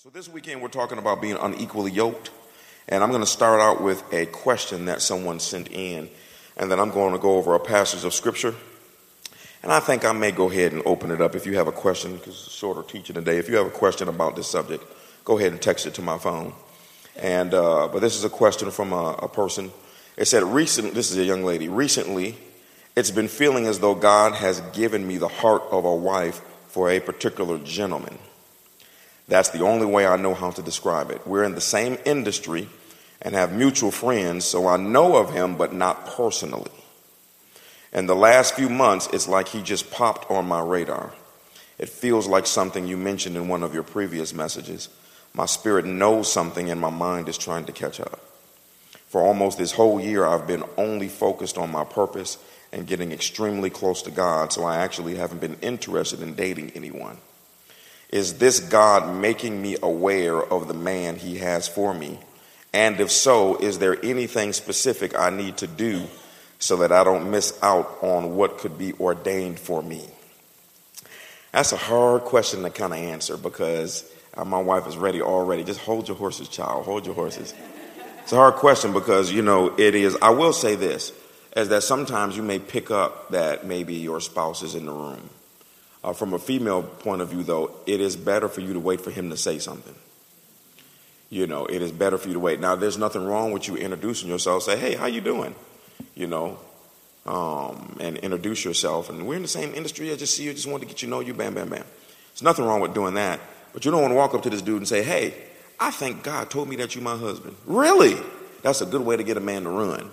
So, this weekend we're talking about being unequally yoked. And I'm going to start out with a question that someone sent in. And then I'm going to go over a passage of scripture. And I think I may go ahead and open it up if you have a question, because it's a shorter teaching today. If you have a question about this subject, go ahead and text it to my phone. And, uh, but this is a question from a, a person. It said, recent, this is a young lady, recently it's been feeling as though God has given me the heart of a wife for a particular gentleman. That's the only way I know how to describe it. We're in the same industry and have mutual friends, so I know of him, but not personally. And the last few months, it's like he just popped on my radar. It feels like something you mentioned in one of your previous messages. My spirit knows something, and my mind is trying to catch up. For almost this whole year, I've been only focused on my purpose and getting extremely close to God, so I actually haven't been interested in dating anyone. Is this God making me aware of the man he has for me? And if so, is there anything specific I need to do so that I don't miss out on what could be ordained for me? That's a hard question to kind of answer because uh, my wife is ready already. Just hold your horses, child. Hold your horses. It's a hard question because, you know, it is. I will say this, is that sometimes you may pick up that maybe your spouse is in the room uh, from a female point of view, though, it is better for you to wait for him to say something. You know, it is better for you to wait. Now, there's nothing wrong with you introducing yourself. Say, hey, how you doing? You know, um, and introduce yourself. And we're in the same industry. I just see you. Just wanted to get you know you. Bam, bam, bam. There's nothing wrong with doing that. But you don't want to walk up to this dude and say, hey, I think God told me that you're my husband. Really? That's a good way to get a man to run.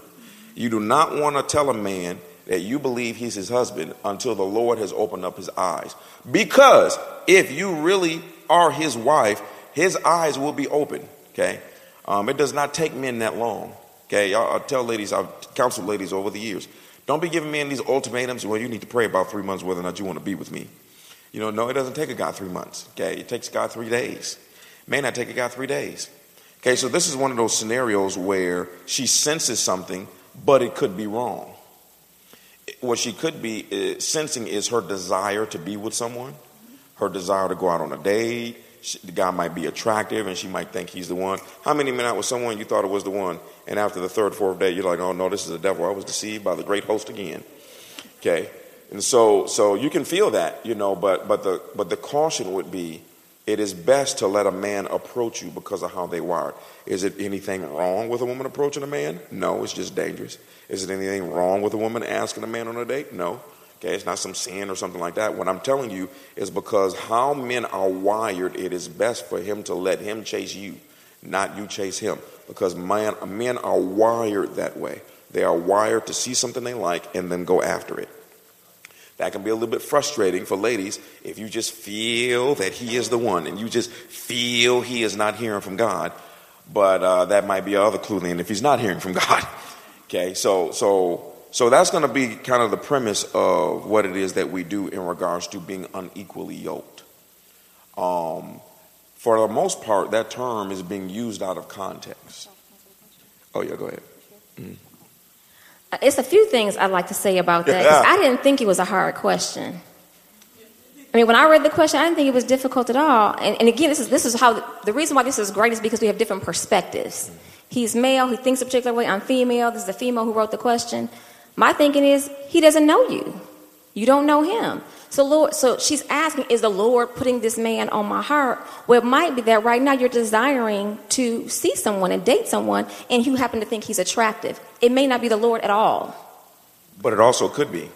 You do not want to tell a man that you believe he's his husband until the Lord has opened up his eyes. Because if you really are his wife, his eyes will be open. Okay. Um, it does not take men that long. Okay. I, I tell ladies, I've counseled ladies over the years. Don't be giving men these ultimatums. Well, you need to pray about three months whether or not you want to be with me. You know, no, it doesn't take a guy three months. Okay. It takes a guy three days. May not take a guy three days. Okay. So this is one of those scenarios where she senses something, but it could be wrong what she could be uh, sensing is her desire to be with someone, her desire to go out on a date. She, the guy might be attractive and she might think he's the one. How many men out with someone you thought it was the one, and after the third, fourth day, you're like, oh no, this is the devil. I was deceived by the great host again. Okay, and so so you can feel that, you know, but but the but the caution would be it is best to let a man approach you because of how they wired. Is it anything wrong with a woman approaching a man? No, it's just dangerous. Is it anything wrong with a woman asking a man on a date? No. Okay, it's not some sin or something like that. What I'm telling you is because how men are wired, it is best for him to let him chase you, not you chase him. Because man, men are wired that way. They are wired to see something they like and then go after it. That can be a little bit frustrating for ladies if you just feel that he is the one and you just feel he is not hearing from God. But uh, that might be another clue then if he's not hearing from God. okay, so so so that's going to be kind of the premise of what it is that we do in regards to being unequally yoked. Um, for the most part, that term is being used out of context. Oh yeah, go ahead. Mm. It's a few things I'd like to say about that. Yeah. I didn't think it was a hard question. I mean, when I read the question, I didn't think it was difficult at all. And, and again, this is, this is how the, the, reason why this is great is because we have different perspectives. He's male, he thinks a particular way. I'm female. This is a female who wrote the question. My thinking is, he doesn't know you. You don't know him. So Lord, so she's asking, is the Lord putting this man on my heart? Well, it might be that right now you're desiring to see someone and date someone, and you happen to think he's attractive. It may not be the Lord at all. But it also could be.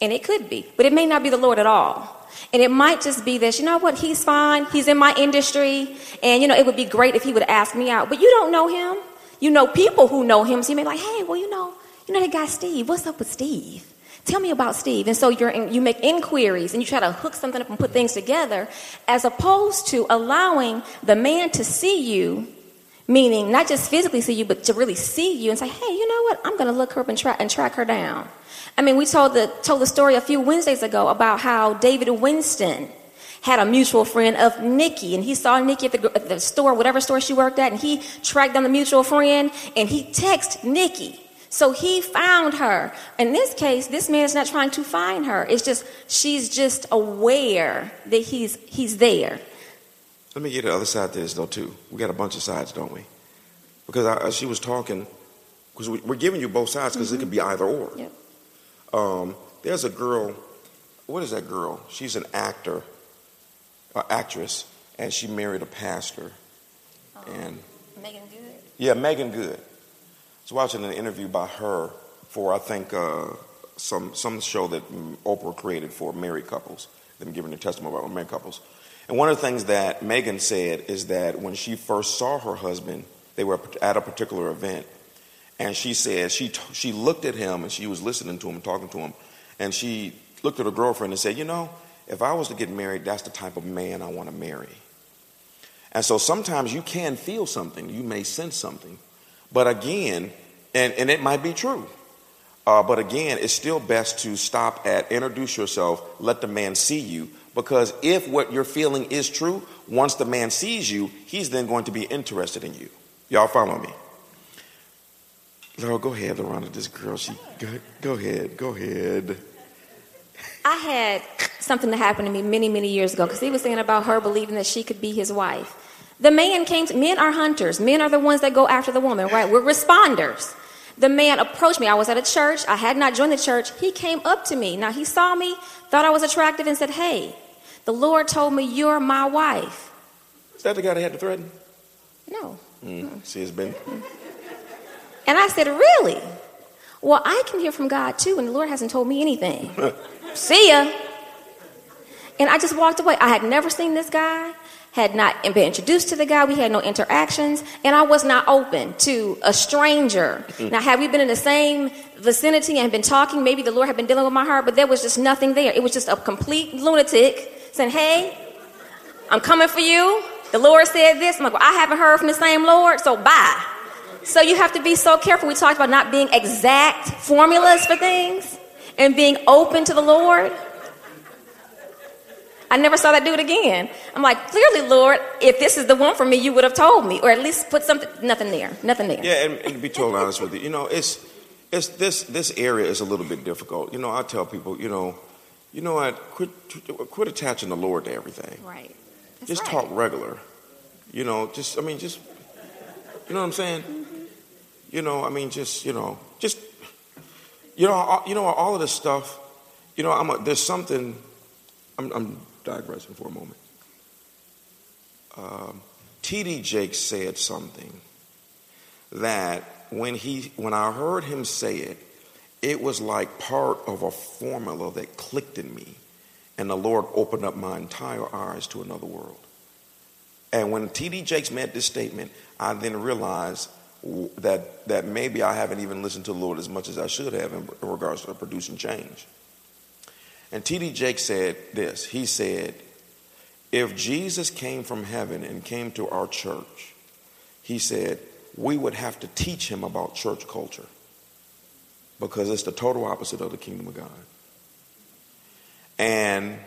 And it could be, but it may not be the Lord at all. And it might just be this, you know what, he's fine, he's in my industry, and you know, it would be great if he would ask me out. But you don't know him. You know people who know him, so you may be like, hey, well, you know, you know that guy Steve, what's up with Steve? Tell me about Steve. And so you're in, you make inquiries and you try to hook something up and put things together, as opposed to allowing the man to see you, meaning not just physically see you, but to really see you and say, hey, you know what? I'm going to look her up and, tra- and track her down. I mean, we told the, told the story a few Wednesdays ago about how David Winston had a mutual friend of Nikki, and he saw Nikki at the, at the store, whatever store she worked at, and he tracked down the mutual friend, and he texted Nikki so he found her. In this case, this man is not trying to find her. It's just she's just aware that he's he's there. Let me get the other side to this though too. We got a bunch of sides, don't we? Because I, she was talking, because we, are giving you both sides because mm-hmm. it could be either or. Yep. Um, there's a girl. What is that girl? She's an actor, an actress, and she married a pastor. Oh, and Meagan Good. Yeah, Meagan Good. I was watching an interview by her for I think uh, some some show that Oprah created for married couples. Them giving their testimony about married couples. And one of the things that Meagan said is that when she first saw her husband, they were at a particular event, and she said she she looked at him and she was listening to him and talking to him, and she looked at her girlfriend and said, "You know, if I was to get married, that's the type of man I want to marry." And so sometimes you can feel something, you may sense something, but again, and, and it might be true. Uh, but again, it's still best to stop at introduce yourself, let the man see you, because if what you're feeling is true, once the man sees you, he's then going to be interested in you. Y'all follow me? Laurel, go ahead, LaRonna. This girl, she go, go ahead, go ahead. I had something that happened to me many, many years ago because he was saying about her believing that she could be his wife. The man came to men are hunters. Men are the ones that go after the woman, right? We're responders. The man approached me. I was at a church. I had not joined the church. He came up to me. Now he saw me, thought I was attractive, and said, Hey, the Lord told me you're my wife. Is that the guy that had to threaten? No. Mm. See, it's been. And I said, Really? Well, I can hear from God too, and the Lord hasn't told me anything. See ya. And I just walked away. I had never seen this guy had not been introduced to the guy. We had no interactions, and I was not open to a stranger. Now, had we been in the same vicinity and been talking, maybe the Lord had been dealing with my heart, but there was just nothing there. It was just a complete lunatic saying, Hey, I'm coming for you. The Lord said this. I'm like, well, I haven't heard from the same Lord, so bye. So you have to be so careful. We talked about not being exact formulas for things and being open to the Lord. I never saw that dude again. I'm like, clearly, Lord, if this is the one for me, you would have told me, or at least put something. Nothing there. Nothing there. Yeah, and, and to be totally honest with you, you know, it's it's this this area is a little bit difficult. You know, I tell people, you know, you know what, quit quit attaching the Lord to everything. Right. That's just right. talk regular. You know, just I mean, just you know what I'm saying. You know, I mean, just you know, just you know, you know, all of this stuff. You know, I'm a, there's something. I'm, I'm digressing for a moment. Um, T.D. Jakes said something that when he when I heard him say it, it was like part of a formula that clicked in me, and the Lord opened up my entire eyes to another world. And when T.D. Jakes made this statement, I then realized that that maybe I haven't even listened to the Lord as much as I should have in, in regards to producing change. And T.D. Jake said this He said, If Jesus came from heaven and came to our church, he said, we would have to teach him about church culture because it's the total opposite of the kingdom of God. And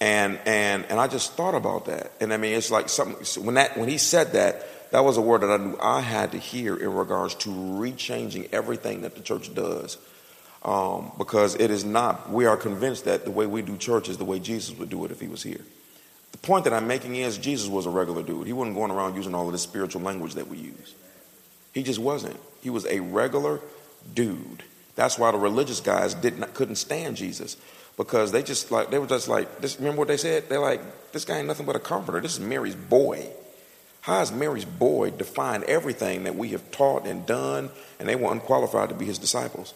and and and I just thought about that. And I mean it's like something when that when he said that, that was a word that I knew I had to hear in regards to rechanging everything that the church does um, because it is not, we are convinced that the way we do church is the way Jesus would do it if he was here. The point that I'm making is Jesus was a regular dude. He wasn't going around using all of this spiritual language that we use. He just wasn't. He was a regular dude. That's why the religious guys did not, couldn't stand Jesus because they just like they were just like this. Remember what they said? They're like, this guy ain't nothing but a comforter. This is Mary's boy. How has Mary's boy defined everything that we have taught and done, and they were unqualified to be his disciples?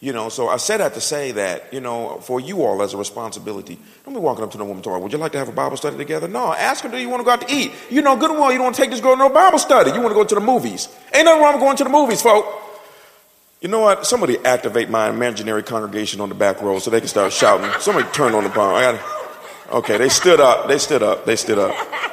You know, so I said that to say that, you know, for you all as a responsibility, don't be walking up to the woman tomorrow, would you like to have a Bible study together? No, ask her, do you want to go out to eat? You know good and well you don't want to take this girl to no Bible study. You want to go to the movies. Ain't nothing wrong with going to the movies, folks. You know what? Somebody activate my imaginary congregation on the back row so they can start shouting. Somebody turn on the bomb. I got Okay, they stood up. They stood up. They stood up.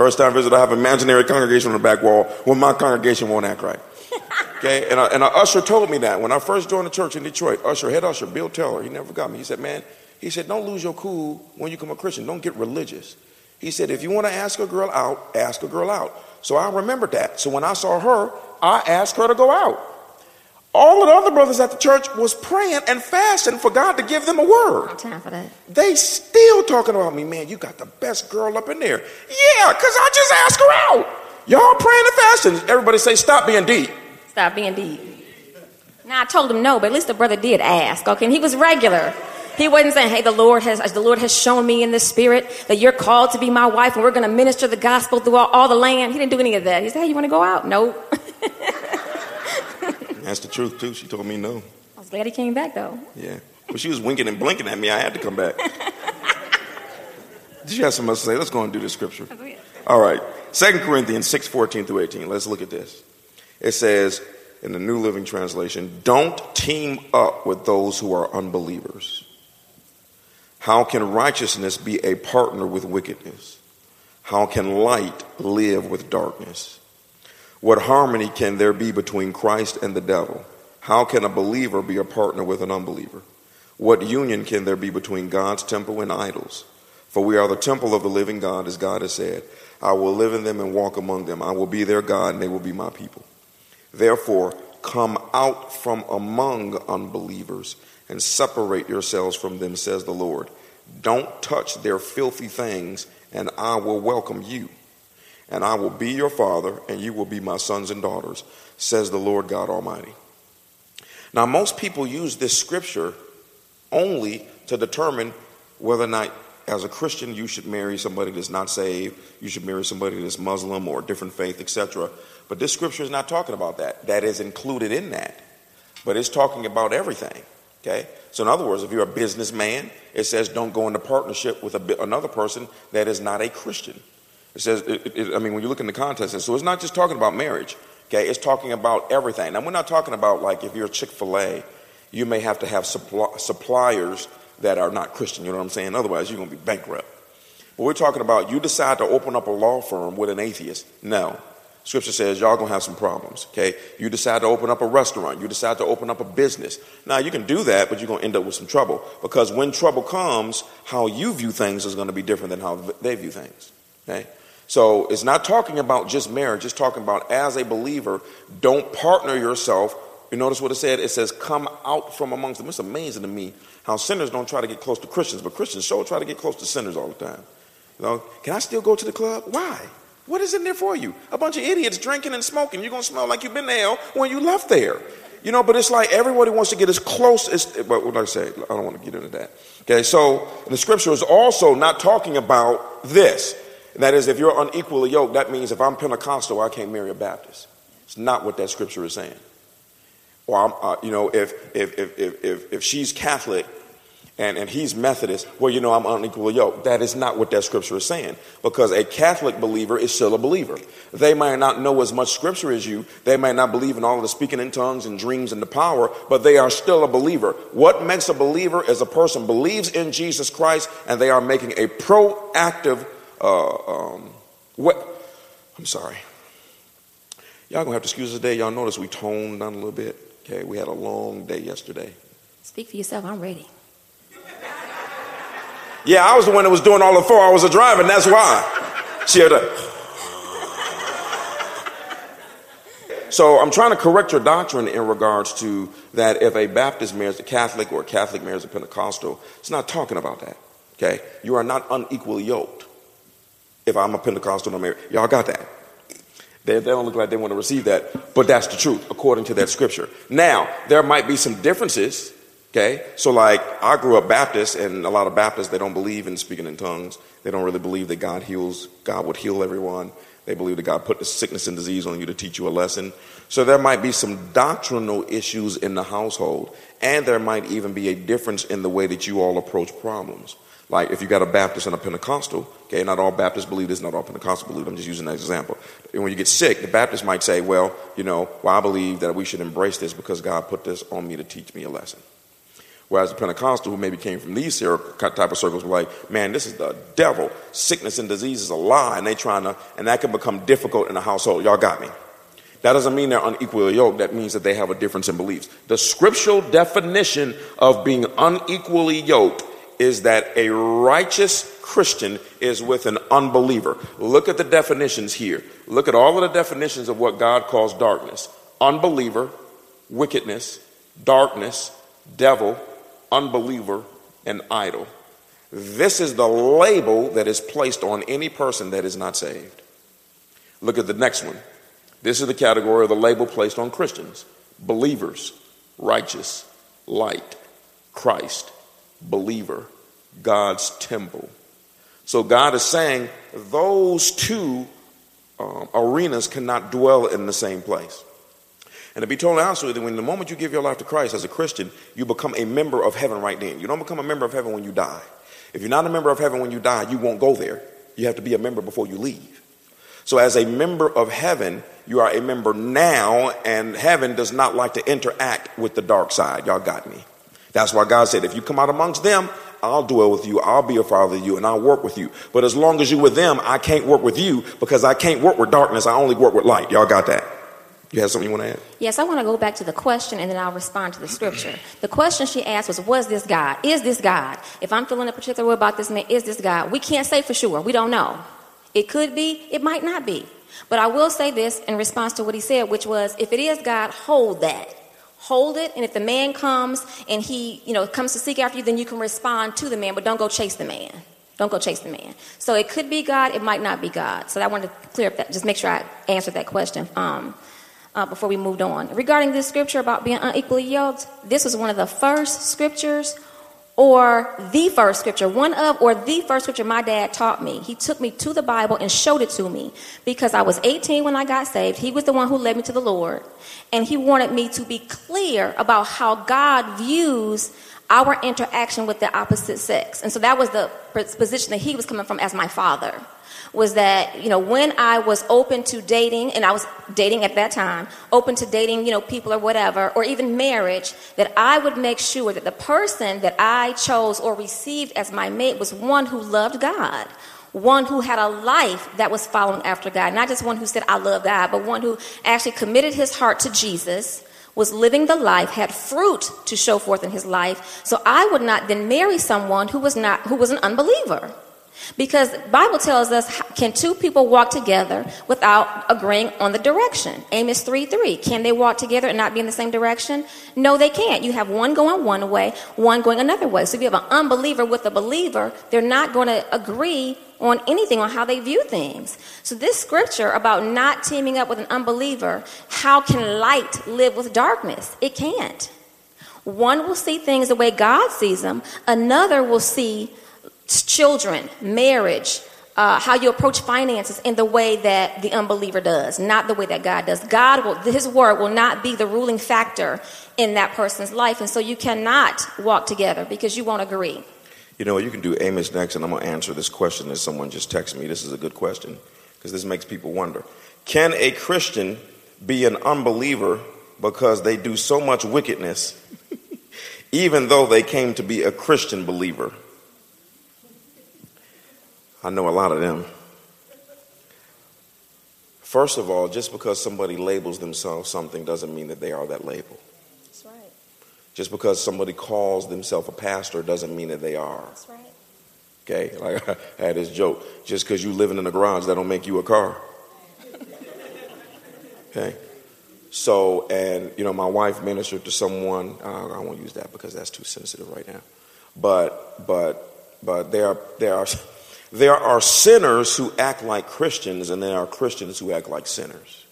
First time visit, I have imaginary congregation on the back wall. Well, my congregation won't act right. Okay, and, a, and usher told me that when I first joined the church in Detroit. Usher, head usher, Bill Teller, he never got me. He said, man, he said, don't lose your cool when you become a Christian. Don't get religious. He said, if you want to ask a girl out, ask a girl out. So I remembered that. So when I saw her, I asked her to go out. All of the other brothers at the church was praying and fasting for God to give them a word. Time for that. They still talking about me, man. You got the best girl up in there. Yeah, cause I just asked her out. Y'all praying and fasting. Everybody say, stop being deep. Stop being deep. Now I told him no, but at least the brother did ask. Okay, and he was regular. He wasn't saying, "Hey, the Lord has the Lord has shown me in the spirit that you're called to be my wife, and we're going to minister the gospel through all, all the land." He didn't do any of that. He said, "Hey, you want to go out?" Nope. That's the truth too. She told me no. I was glad he came back though. Yeah, but she was winking and blinking at me. I had to come back. Did you have something else to say? Let's go and do the scripture. Oh, All right. Second Corinthians 6, 14 through 18. Let's look at this. It says in the New Living Translation, don't team up with those who are unbelievers. How can righteousness be a partner with wickedness? How can light live with darkness? What harmony can there be between Christ and the devil? How can a believer be a partner with an unbeliever? What union can there be between God's temple and idols? For we are the temple of the living God, as God has said. I will live in them and walk among them. I will be their God, and they will be my people. Therefore, come out from among unbelievers and separate yourselves from them, says the Lord. Don't touch their filthy things, and I will welcome you. And I will be your father, and you will be my sons and daughters, says the Lord God Almighty. Now, most people use this scripture only to determine whether or not, as a Christian, you should marry somebody that's not saved, you should marry somebody that's Muslim or different faith, etc. But this scripture is not talking about that. That is included in that. But it's talking about everything. Okay? So, in other words, if you're a businessman, it says don't go into partnership with a, another person that is not a Christian. It says, it, it, I mean, when you look in the context, so it's not just talking about marriage. Okay? It's talking about everything. Now, we're not talking about like if you're a Chick fil A, you may have to have suppliers that are not Christian. You know what I'm saying? Otherwise, you're going to be bankrupt. But we're talking about you decide to open up a law firm with an atheist. No. Scripture says y'all gonna have some problems, okay? You decide to open up a restaurant, you decide to open up a business. Now you can do that, but you're gonna end up with some trouble because when trouble comes, how you view things is gonna be different than how they view things, okay? So it's not talking about just marriage, it's talking about as a believer, don't partner yourself. You notice what it said? It says, come out from amongst them. It's amazing to me how sinners don't try to get close to Christians, but Christians sure try to get close to sinners all the time. You know, can I still go to the club? Why? What is in there for you? A bunch of idiots drinking and smoking. You're going to smell like you've been to hell when you left there. You know, but it's like everybody wants to get as close as, but what I say, I don't want to get into that. Okay, so the scripture is also not talking about this. And that is, if you're unequally yoked, that means if I'm Pentecostal, I can't marry a Baptist. It's not what that scripture is saying. Or, I'm, uh, you know, if, if, if, if, if she's Catholic and, and he's Methodist, well, you know, I'm unequally yoked. That is not what that scripture is saying. Because a Catholic believer is still a believer. They might not know as much scripture as you. They might not believe in all of the speaking in tongues and dreams and the power, but they are still a believer. What makes a believer is a person believes in Jesus Christ and they are making a proactive, uh, um, what? I'm sorry. Y'all gonna have to excuse us today. Y'all notice we toned down a little bit. Okay, we had a long day yesterday. Speak for yourself. I'm ready. Yeah, I was the one that was doing all the four hours of driving. That's why. She had to. So I'm trying to correct your doctrine in regards to that if a Baptist marries a Catholic or a Catholic marries a Pentecostal, it's not talking about that. Okay? You are not unequally yoked. If I'm a Pentecostal married, y'all got that. They, they don't look like they want to receive that, but that's the truth according to that scripture. Now, there might be some differences Okay? So, like, I grew up Baptist, and a lot of Baptists, they don't believe in speaking in tongues. They don't really believe that God heals, God would heal everyone. They believe that God put the sickness and disease on you to teach you a lesson. So, there might be some doctrinal issues in the household, and there might even be a difference in the way that you all approach problems. Like, if you got a Baptist and a Pentecostal, okay, not all Baptists believe this, not all Pentecostals believe I'm just using that example. And when you get sick, the Baptist might say, well, you know, well, I believe that we should embrace this because God put this on me to teach me a lesson. Whereas the Pentecostal, who maybe came from these type of circles, were like, man, this is the devil. Sickness and disease is a lie. And they trying to, and that can become difficult in the household. Y'all got me. That doesn't mean they're unequally yoked. That means that they have a difference in beliefs. The scriptural definition of being unequally yoked is that a righteous Christian is with an unbeliever. Look at the definitions here. Look at all of the definitions of what God calls darkness. Unbeliever, wickedness, darkness, devil, unbeliever, and idol. This is the label that is placed on any person that is not saved. Look at the next one. This is the category of the label placed on Christians believers, righteous, light, Christ, believer, God's temple. So God is saying those two um, arenas cannot dwell in the same place. And to be totally honest with you, when the moment you give your life to Christ as a Christian, you become a member of heaven right then. You don't become a member of heaven when you die. If you're not a member of heaven when you die, you won't go there. You have to be a member before you leave. So, as a member of heaven, you are a member now, and heaven does not like to interact with the dark side. Y'all got me. That's why God said, if you come out amongst them, I'll dwell with you, I'll be a father to you, and I'll work with you. But as long as you're with them, I can't work with you because I can't work with darkness. I only work with light. Y'all got that? You have something you want to add? Yes, I want to go back to the question and then I'll respond to the scripture. The question she asked was, Was this God? Is this God? If I'm feeling a particular way about this man, is this God? We can't say for sure. We don't know. It could be, it might not be. But I will say this in response to what he said, which was, if it is God, hold that. Hold it, and if the man comes and he, you know, comes to seek after you, then you can respond to the man, but don't go chase the man. Don't go chase the man. So it could be God, it might not be God. So I wanted to clear up that, just make sure I answered that question. Um, uh, before we moved on. Regarding this scripture about being unequally yoked, this was one of the first scriptures or the first scripture, one of or the first scripture my dad taught me. He took me to the Bible and showed it to me because I was 18 when I got saved. He was the one who led me to the Lord. And he wanted me to be clear about how God views our interaction with the opposite sex. And so that was the position that he was coming from as my father was that, you know, when I was open to dating, and I was dating at that time, open to dating, you know, people or whatever, or even marriage, that I would make sure that the person that I chose or received as my mate was one who loved God, one who had a life that was following after God, not just one who said, I love God, but one who actually committed his heart to Jesus was living the life, had fruit to show forth in his life. So I would not then marry someone who was not who was an unbeliever. Because Bible tells us, can two people walk together without agreeing on the direction? Amos 3 3. Can they walk together and not be in the same direction? No, they can't. You have one going one way, one going another way. So if you have an unbeliever with a believer, they're not going to agree on anything, on how they view things. So this scripture about not teaming up with an unbeliever, how can light live with darkness? It can't. One will see things the way God sees them, another will see children, marriage, uh, how you approach finances in the way that the unbeliever does, not the way that God does. God will, His word will not be the ruling factor in that person's life, and so you cannot walk together because you won't agree. You know, you can do Amos next, and I'm going to answer this question that someone just texted me. This is a good question because this makes people wonder. Can a Christian be an unbeliever because they do so much wickedness, even though they came to be a Christian believer? I know a lot of them. First of all, just because somebody labels themselves something doesn't mean that they are that label. That's right. Just because somebody calls themselves a pastor doesn't mean that they are. That's right. Okay, like I had this joke. Just because you living in a garage, that don't make you a car. Okay. So, and you know, my wife ministered to someone. Uh, I won't use that because that's too sensitive right now. But, but, but there, are, there are there are sinners who act like Christians, and there are Christians who act like sinners.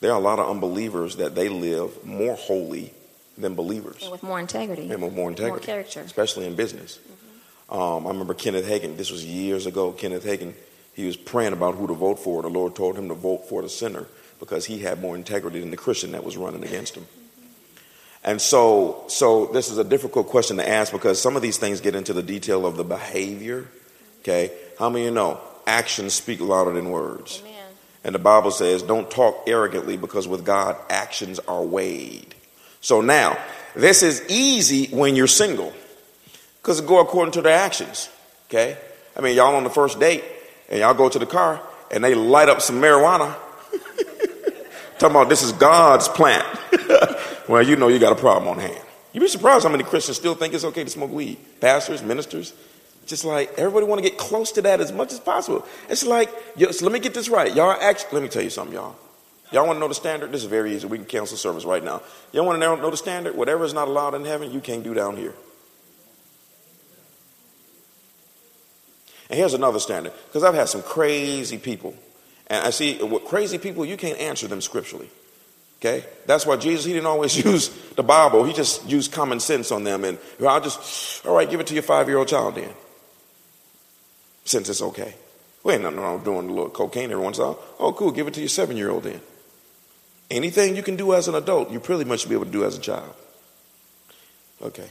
There are a lot of unbelievers that they live more holy than believers. And with more integrity. And with more integrity. More character. Especially in business. Mm-hmm. Um, I remember Kenneth Hagin, this was years ago. Kenneth Hagin, he was praying about who to vote for. The Lord told him to vote for the sinner because he had more integrity than the Christian that was running against him. And so, so this is a difficult question to ask because some of these things get into the detail of the behavior Okay? How many of you know actions speak louder than words? Amen. And the Bible says, don't talk arrogantly because with God, actions are weighed. So now, this is easy when you're single because it go according to their actions. Okay? I mean, y'all on the first date and y'all go to the car and they light up some marijuana. Talking about this is God's plant. well, you know you got a problem on hand. You'd be surprised how many Christians still think it's okay to smoke weed. Pastors, ministers, just like everybody want to get close to that as much as possible. It's like, let me get this right. Y'all actually, let me tell you something, y'all. Y'all want to know the standard? This is very easy. We can cancel service right now. Y'all want to know, know the standard? Whatever is not allowed in heaven, you can't do down here. And here's another standard, because I've had some crazy people. And I see with crazy people, you can't answer them scripturally. Okay? That's why Jesus, he didn't always use the Bible. He just used common sense on them. And I'll just, all right, give it to your five year old child then. Since it's okay. We ain't nothing wrong with doing a little cocaine every once in a while. Oh, cool, give it to your seven year old then. Anything you can do as an adult, you pretty much should be able to do as a child. Okay.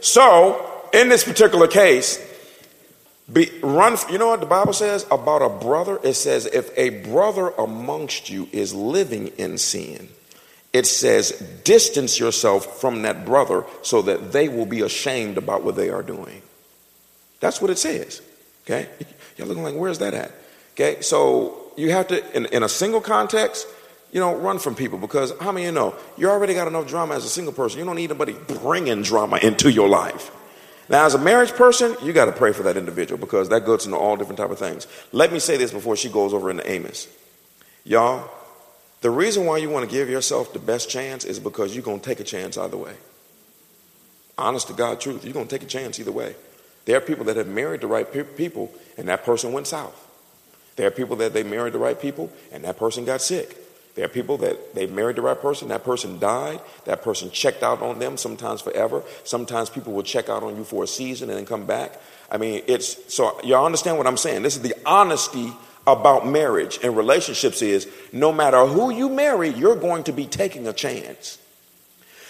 So, in this particular case, be, run. You know what the Bible says about a brother? It says if a brother amongst you is living in sin, it says distance yourself from that brother so that they will be ashamed about what they are doing. That's what it says. Okay, you're looking like where's that at? Okay, so you have to in, in a single context. You know, run from people because how many you know you already got enough drama as a single person. You don't need anybody bringing drama into your life. Now, as a marriage person, you got to pray for that individual because that goes into all different type of things. Let me say this before she goes over into Amos. Y'all, the reason why you want to give yourself the best chance is because you're going to take a chance either way. Honest to God truth, you're going to take a chance either way. There are people that have married the right pe- people and that person went south. There are people that they married the right people and that person got sick. There are people that they married the right person, that person died, that person checked out on them sometimes forever. Sometimes people will check out on you for a season and then come back. I mean, it's so y'all understand what I'm saying. This is the honesty about marriage and relationships is no matter who you marry, you're going to be taking a chance.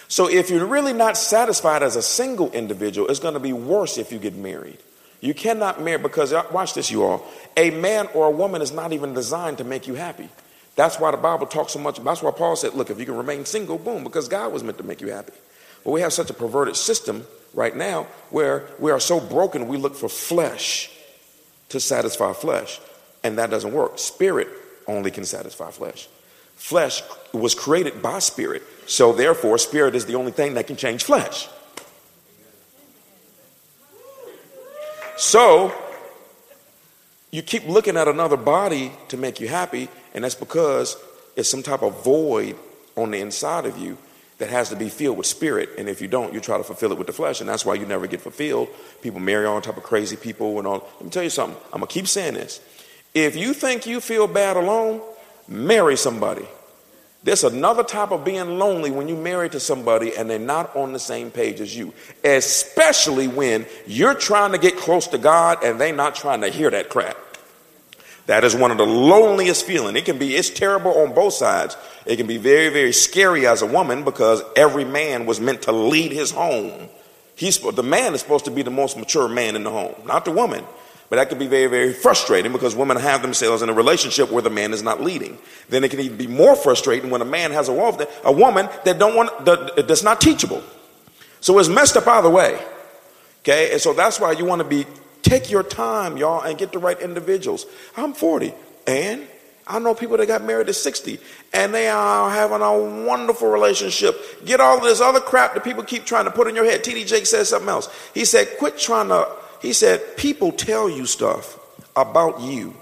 So if you're really not satisfied as a single individual, it's going to be worse if you get married. You cannot marry because uh, watch this, you all. A man or a woman is not even designed to make you happy. That's why the Bible talks so much. That's why Paul said, look, if you can remain single, boom, because God was meant to make you happy. But we have such a perverted system right now where we are so broken, we look for flesh to satisfy flesh. And that doesn't work. Spirit only can satisfy flesh. Flesh was created by spirit. So therefore, spirit is the only thing that can change flesh. So you keep looking at another body to make you happy, and that's because it's some type of void on the inside of you that has to be filled with spirit. And if you don't, you try to fulfill it with the flesh. And that's why you never get fulfilled. People marry all type of crazy people and all. Let me tell you something. I'm to keep saying this. If you think you feel bad alone, marry somebody. There's another type of being lonely when you're married to somebody and they're not on the same page as you, especially when you're trying to get close to God and they're not trying to hear that crap. That is one of the loneliest feeling. It can be, it's terrible on both sides. It can be very, very scary as a woman because every man was meant to lead his home. He's, the man is supposed to be the most mature man in the home, not the woman. But that can be very, very frustrating because women have themselves in a relationship where the man is not leading. Then it can even be more frustrating when a man has a, woman, a woman that don't want, that, that's not teachable. So it's messed up either way. Okay, and so that's why you want to be Take your time, y'all, and get the right individuals. I'm 40, and I know people that got married at 60, and they are having a wonderful relationship. Get all this other crap that people keep trying to put in your head. TD Jake said something else. He said, quit trying to, he said, people tell you stuff about you.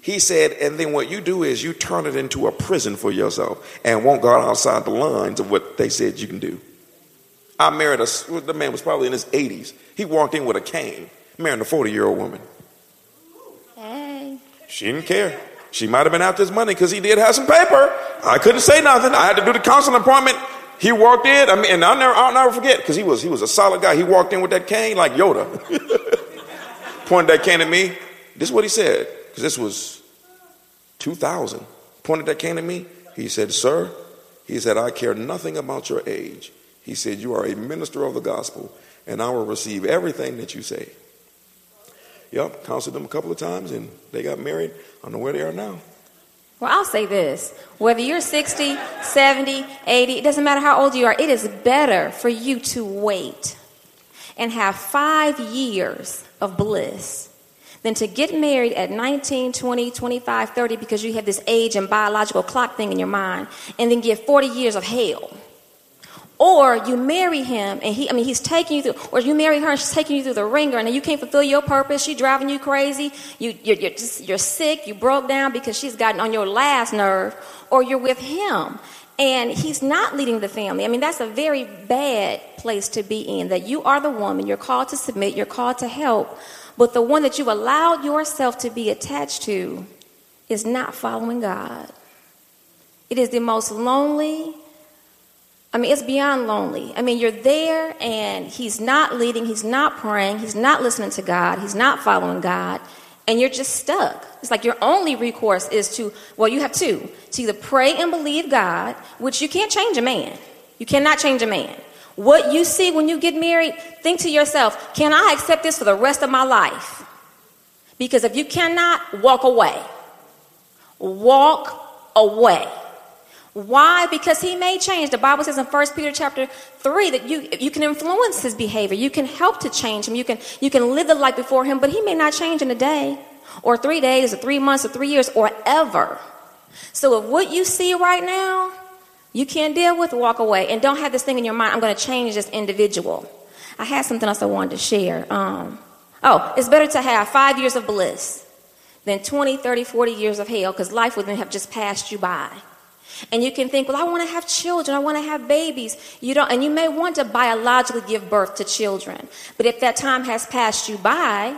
He said, and then what you do is you turn it into a prison for yourself and won't go outside the lines of what they said you can do. I married a, the man was probably in his 80s. He walked in with a cane marrying a 40 year old woman. Hey. She didn't care. She might have been out this money because he did have some paper. I couldn't say nothing. I had to do the counseling appointment. He walked in. I mean, and I'll never, I'll never forget because he was he was a solid guy. He walked in with that cane like Yoda, pointed that cane at me. This is what he said because this was 2000. Pointed that cane at me. He said, "Sir," he said, "I care nothing about your age." He said, "You are a minister of the gospel, and I will receive everything that you say." Yep, counseled them a couple of times and they got married. I don't know where they are now. Well, I'll say this whether you're 60, 70, 80, it doesn't matter how old you are, it is better for you to wait and have five years of bliss than to get married at 19, 20, 25, 30 because you have this age and biological clock thing in your mind and then get 40 years of hell. Or you marry him and he, I mean, he's taking you through, or you marry her and she's taking you through the ringer and you can't fulfill your purpose. She's driving you crazy. You, you're, you're, just, you're sick. You broke down because she's gotten on your last nerve. Or you're with him and he's not leading the family. I mean, that's a very bad place to be in that you are the woman. You're called to submit. You're called to help. But the one that you allowed yourself to be attached to is not following God. It is the most lonely, I mean, it's beyond lonely. I mean, you're there and he's not leading, he's not praying, he's not listening to God, he's not following God, and you're just stuck. It's like your only recourse is to, well, you have two to either pray and believe God, which you can't change a man. You cannot change a man. What you see when you get married, think to yourself, can I accept this for the rest of my life? Because if you cannot, walk away. Walk away. Why? Because he may change. The Bible says in 1 Peter chapter 3 that you, you can influence his behavior. You can help to change him. You can, you can live the life before him, but he may not change in a day or three days or three months or three years or ever. So if what you see right now, you can't deal with, walk away. And don't have this thing in your mind, I'm going to change this individual. I had something else I wanted to share. Um, oh, it's better to have five years of bliss than 20, 30, 40 years of hell because life would then have just passed you by. And you can think, well, I want to have children. I want to have babies. You don't, and you may want to biologically give birth to children. But if that time has passed you by,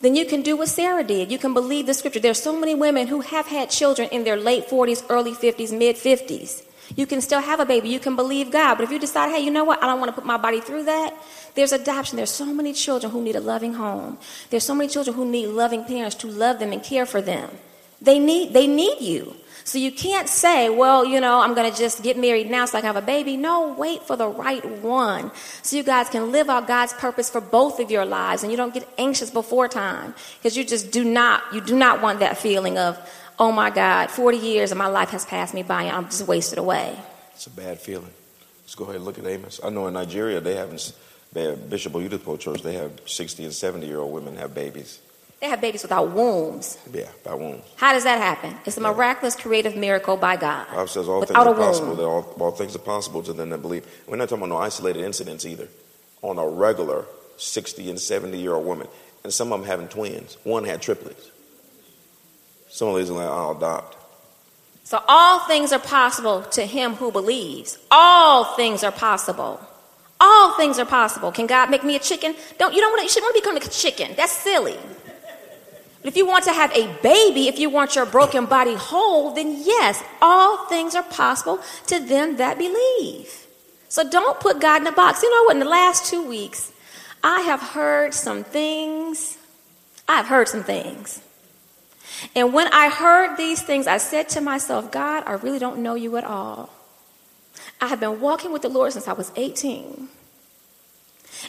then you can do what Sarah did. You can believe the scripture. There's so many women who have had children in their late 40s, early 50s, mid 50s. You can still have a baby. You can believe God. But if you decide, hey, you know what? I don't want to put my body through that. There's adoption. There's so many children who need a loving home. There's so many children who need loving parents to love them and care for them. They need, they need you. So you can't say, well, you know, I'm going to just get married now so I can have a baby. No, wait for the right one. So you guys can live out God's purpose for both of your lives and you don't get anxious before time because you just do not, you do not want that feeling of, oh my God, 40 years of my life has passed me by and I'm just wasted away. It's a bad feeling. Let's go ahead and look at Amos. I know in Nigeria they haven't, Bishop Oyedepo Church, they have 60 and 70 year old women have babies. They have babies without wombs. Yeah, by wombs. How does that happen? It's a miraculous, creative miracle by God. Bible says all things are possible. All, all things are possible to them that believe. We're not talking about no isolated incidents either. On a regular 60 and 70 year old woman, and some of them having twins. One had triplets. Some of these are like, I'll adopt. So all things are possible to him who believes. All things are possible. All things are possible. Can God make me a chicken? Don't you don't want to, you shouldn't want to become a chicken. That's silly. But if you want to have a baby, if you want your broken body whole, then yes, all things are possible to them that believe. So don't put God in a box. You know what? In the last two weeks, I have heard some things. I've heard some things. And when I heard these things, I said to myself, God, I really don't know you at all. I have been walking with the Lord since I was 18.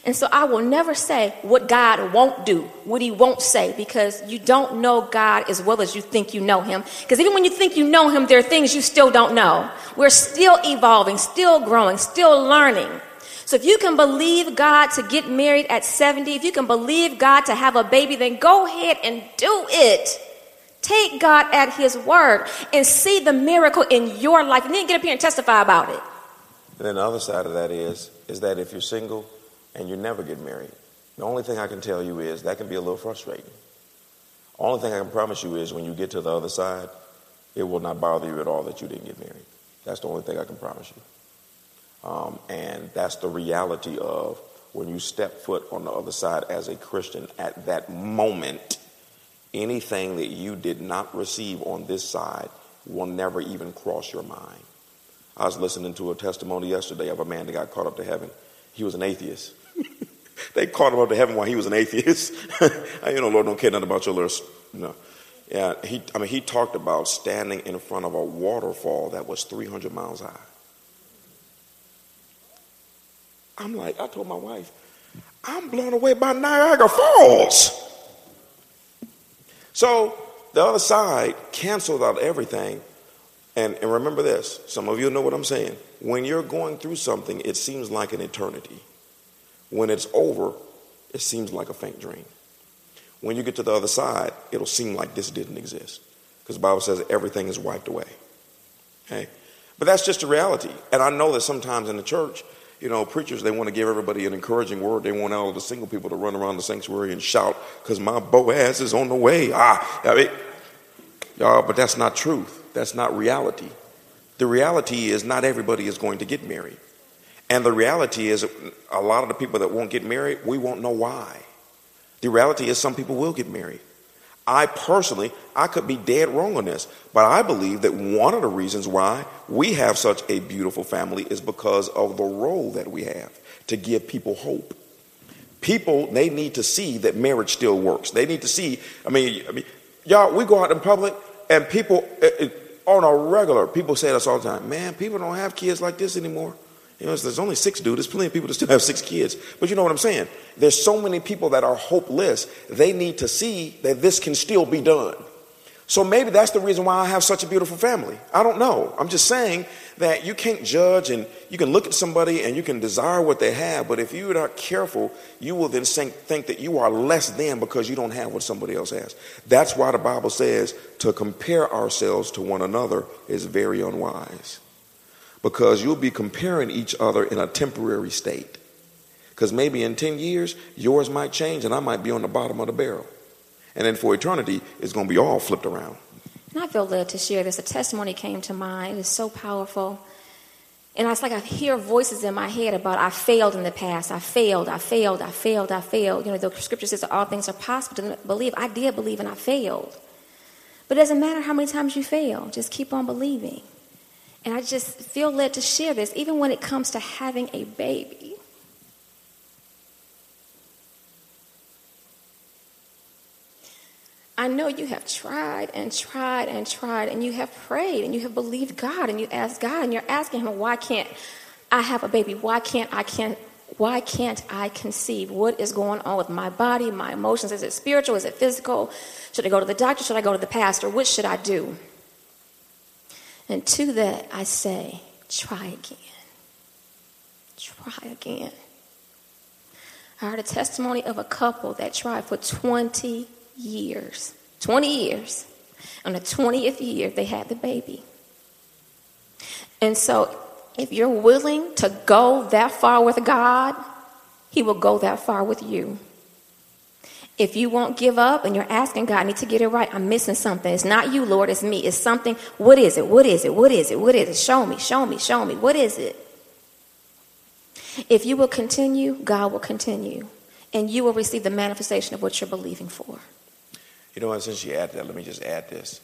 And so I will never say what God won't do, what He won't say, because you don't know God as well as you think you know Him. Because even when you think you know Him, there are things you still don't know. We're still evolving, still growing, still learning. So if you can believe God to get married at 70, if you can believe God to have a baby, then go ahead and do it. Take God at His word and see the miracle in your life, and then get up here and testify about it. And then the other side of that is, is that if you're single, and you never get married. The only thing I can tell you is that can be a little frustrating. Only thing I can promise you is when you get to the other side, it will not bother you at all that you didn't get married. That's the only thing I can promise you. Um, and that's the reality of when you step foot on the other side as a Christian at that moment, anything that you did not receive on this side will never even cross your mind. I was listening to a testimony yesterday of a man that got caught up to heaven. He was an atheist. they caught him up to heaven while he was an atheist. you know, Lord don't care nothing about your little, you know. Yeah, he, I mean, he talked about standing in front of a waterfall that was 300 miles high. I'm like, I told my wife, I'm blown away by Niagara Falls. So the other side canceled out everything. And, and remember this some of you know what I'm saying. When you're going through something, it seems like an eternity. When it's over, it seems like a faint dream. When you get to the other side, it'll seem like this didn't exist. Because the Bible says everything is wiped away. Okay? But that's just a reality. And I know that sometimes in the church, you know, preachers, they want to give everybody an encouraging word. They want all the single people to run around the sanctuary and shout, because my Boaz is on the way. Ah, I mean, y'all, but that's not truth. That's not reality. The reality is not everybody is going to get married. And the reality is a lot of the people that won't get married, we won't know why. The reality is some people will get married. I personally, I could be dead wrong on this, but I believe that one of the reasons why we have such a beautiful family is because of the role that we have to give people hope. People, they need to see that marriage still works. They need to see, I mean, I mean y'all, we go out in public and people, it, it, on a regular, people say to us all the time, man, people don't have kids like this anymore. You know, there's only six dudes. There's plenty of people that still have six kids. But you know what I'm saying? There's so many people that are hopeless. They need to see that this can still be done. So maybe that's the reason why I have such a beautiful family. I don't know. I'm just saying that you can't judge and you can look at somebody and you can desire what they have, but if you're not careful, you will then think that you are less than because you don't have what somebody else has. That's why the Bible says to compare ourselves to one another is very unwise because you'll be comparing each other in a temporary state. Because maybe in 10 years, yours might change and I might be on the bottom of the barrel. And then for eternity, it's going to be all flipped around. And I feel led to share this. A testimony came to mind. It's so powerful. And it's like I hear voices in my head about I failed in the past. I failed, I failed, I failed, I failed. You know, the scripture says that all things are possible to believe. I did believe and I failed. But it doesn't matter how many times you fail, just keep on believing. And I just feel led to share this, even when it comes to having a baby. I know you have tried and tried and tried, and you have prayed and you have believed God, and you asked God, and you're asking Him, "Why can't I have a baby? Why can't I can't why can't I conceive? What is going on with my body, my emotions? Is it spiritual? Is it physical? Should I go to the doctor? Should I go to the pastor? What should I do?" And to that, I say, try again. Try again. I heard a testimony of a couple that tried for 20 years. 20 years. On the 20th year, they had the baby. And so, if you're willing to go that far with God, He will go that far with you. If you won't give up and you're asking God, I need to get it right, I'm missing something. It's not you, Lord, it's me. It's something. What is it? What is it? What is it? What is it? Show me, show me, show me. What is it? If you will continue, God will continue. And you will receive the manifestation of what you're believing for. You know what? Since you add that, let me just add this.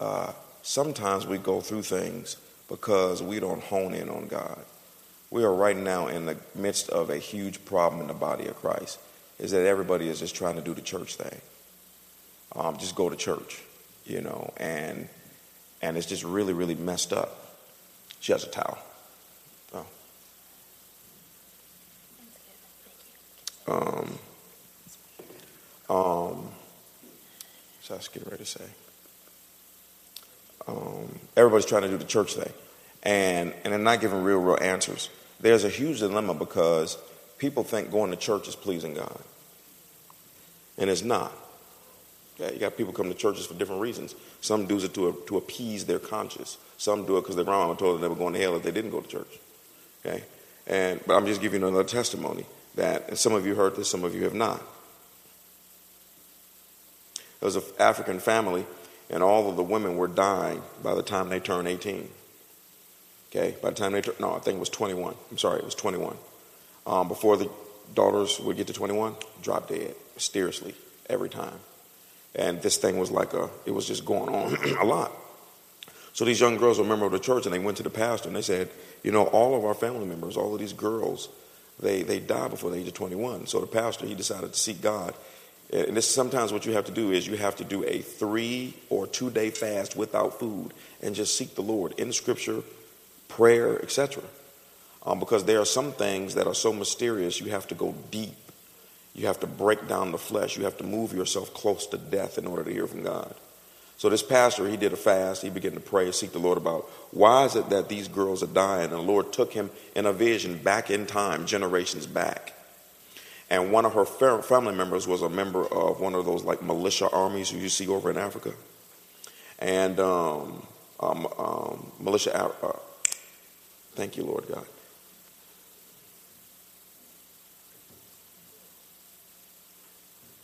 Uh, sometimes we go through things because we don't hone in on God. We are right now in the midst of a huge problem in the body of Christ is that everybody is just trying to do the church thing. Um, just go to church, you know, and and it's just really, really messed up. She has a towel. Oh. Um, um, so I was getting ready to say. Um, everybody's trying to do the church thing, and and they're not giving real, real answers. There's a huge dilemma because people think going to church is pleasing God. And it's not. Okay? You got people come to churches for different reasons. Some do it to, to appease their conscience. Some do it because their grandma told them they were going to hell if they didn't go to church. Okay? And, but I'm just giving another testimony that, and some of you heard this, some of you have not. There was an African family, and all of the women were dying by the time they turned 18. Okay, by the time they turned, no, I think it was 21. I'm sorry, it was 21. Um, before the daughters would get to 21, drop dead mysteriously every time. And this thing was like a, it was just going on a lot. So these young girls were a member of the church and they went to the pastor and they said, you know, all of our family members, all of these girls, they, they die before the age of 21. So the pastor, he decided to seek God. And this sometimes what you have to do is you have to do a three or two day fast without food and just seek the Lord in scripture, prayer, etc. Um, because there are some things that are so mysterious, you have to go deep. You have to break down the flesh. You have to move yourself close to death in order to hear from God. So this pastor, he did a fast. He began to pray, seek the Lord about why is it that these girls are dying? And the Lord took him in a vision back in time, generations back. And one of her family members was a member of one of those like militia armies you see over in Africa. And um, um, um, militia. Uh, thank you, Lord God.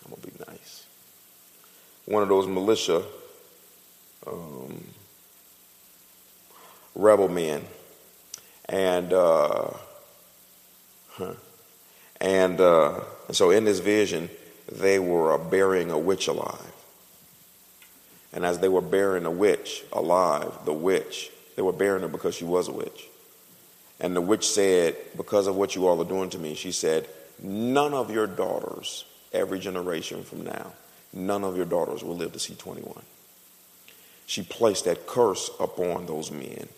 I'm gonna be nice. One of those militia um, rebel men, and uh, huh, and, uh, and so in this vision, they were burying a witch alive. And as they were burying a witch alive, the witch, they were burying her because she was a witch. And the witch said, Because of what you all are doing to me, she said, None of your daughters, every generation from now, none of your daughters will live to see 21. She placed that curse upon those men.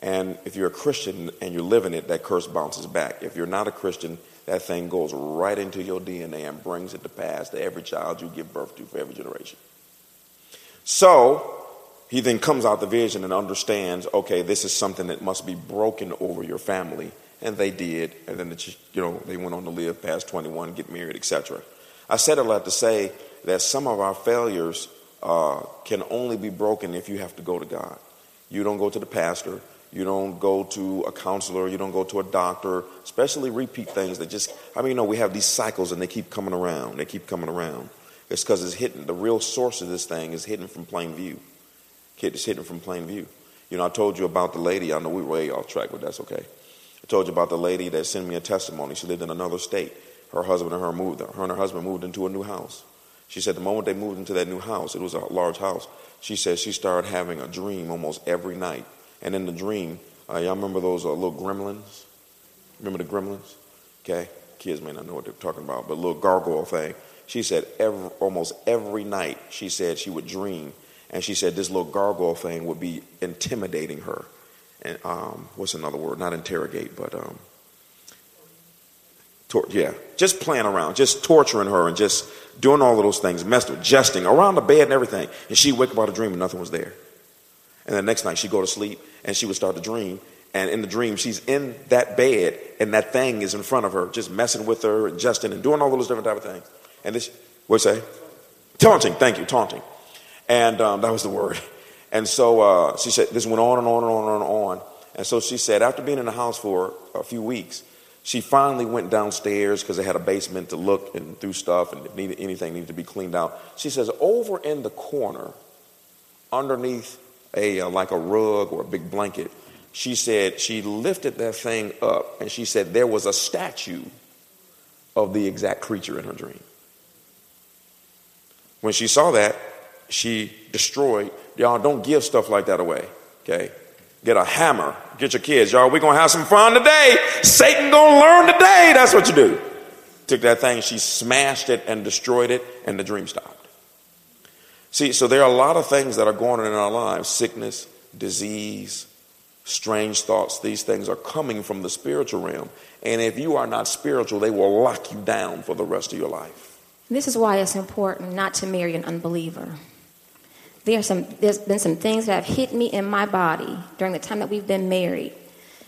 And if you're a Christian and you're living it, that curse bounces back. If you're not a Christian, that thing goes right into your DNA and brings it to pass to every child you give birth to for every generation. So he then comes out the vision and understands, okay, this is something that must be broken over your family. And they did. And then, the, you know, they went on to live past 21, get married, etc. I said a lot to say that some of our failures uh, can only be broken if you have to go to God. You don't go to the pastor. You don't go to a counselor. You don't go to a doctor, especially repeat things that just, I mean, you know, we have these cycles and they keep coming around. They keep coming around. It's because it's hidden. The real source of this thing is hidden from plain view. It's hidden from plain view. You know, I told you about the lady. I know we're way off track, but that's okay. I told you about the lady that sent me a testimony. She lived in another state. Her husband and her moved. Her and her husband moved into a new house. She said the moment they moved into that new house, it was a large house. She said she started having a dream almost every night and in the dream, uh, y'all remember those uh, little gremlins? Remember the gremlins? Okay, kids may not know what they're talking about, but little gargoyle thing. She said every, almost every night, she said she would dream, and she said this little gargoyle thing would be intimidating her. And um, what's another word? Not interrogate, but um, tor- yeah, just playing around, just torturing her, and just doing all of those things, messing with, jesting around the bed and everything. And she'd wake up out of a dream and nothing was there. And the next night she'd go to sleep and she would start to dream. And in the dream, she's in that bed and that thing is in front of her, just messing with her and jesting and doing all those different type of things. And this, what say? Taunting. Thank you, taunting. And um, that was the word. And so uh, she said, this went on and on and on and on. And so she said, after being in the house for a few weeks, she finally went downstairs because they had a basement to look and through stuff and needed, anything needed to be cleaned out. She says, over in the corner, underneath a uh, like a rug or a big blanket. She said she lifted that thing up and she said there was a statue of the exact creature in her dream. When she saw that, she destroyed. Y'all don't give stuff like that away. Okay? Get a hammer. Get your kids. Y'all, we're gonna have some fun today. Satan gonna learn today. That's what you do. Took that thing, she smashed it and destroyed it, and the dream stopped. See, so there are a lot of things that are going on in our lives sickness, disease, strange thoughts. These things are coming from the spiritual realm. And if you are not spiritual, they will lock you down for the rest of your life. This is why it's important not to marry an unbeliever. There some, there's been some things that have hit me in my body during the time that we've been married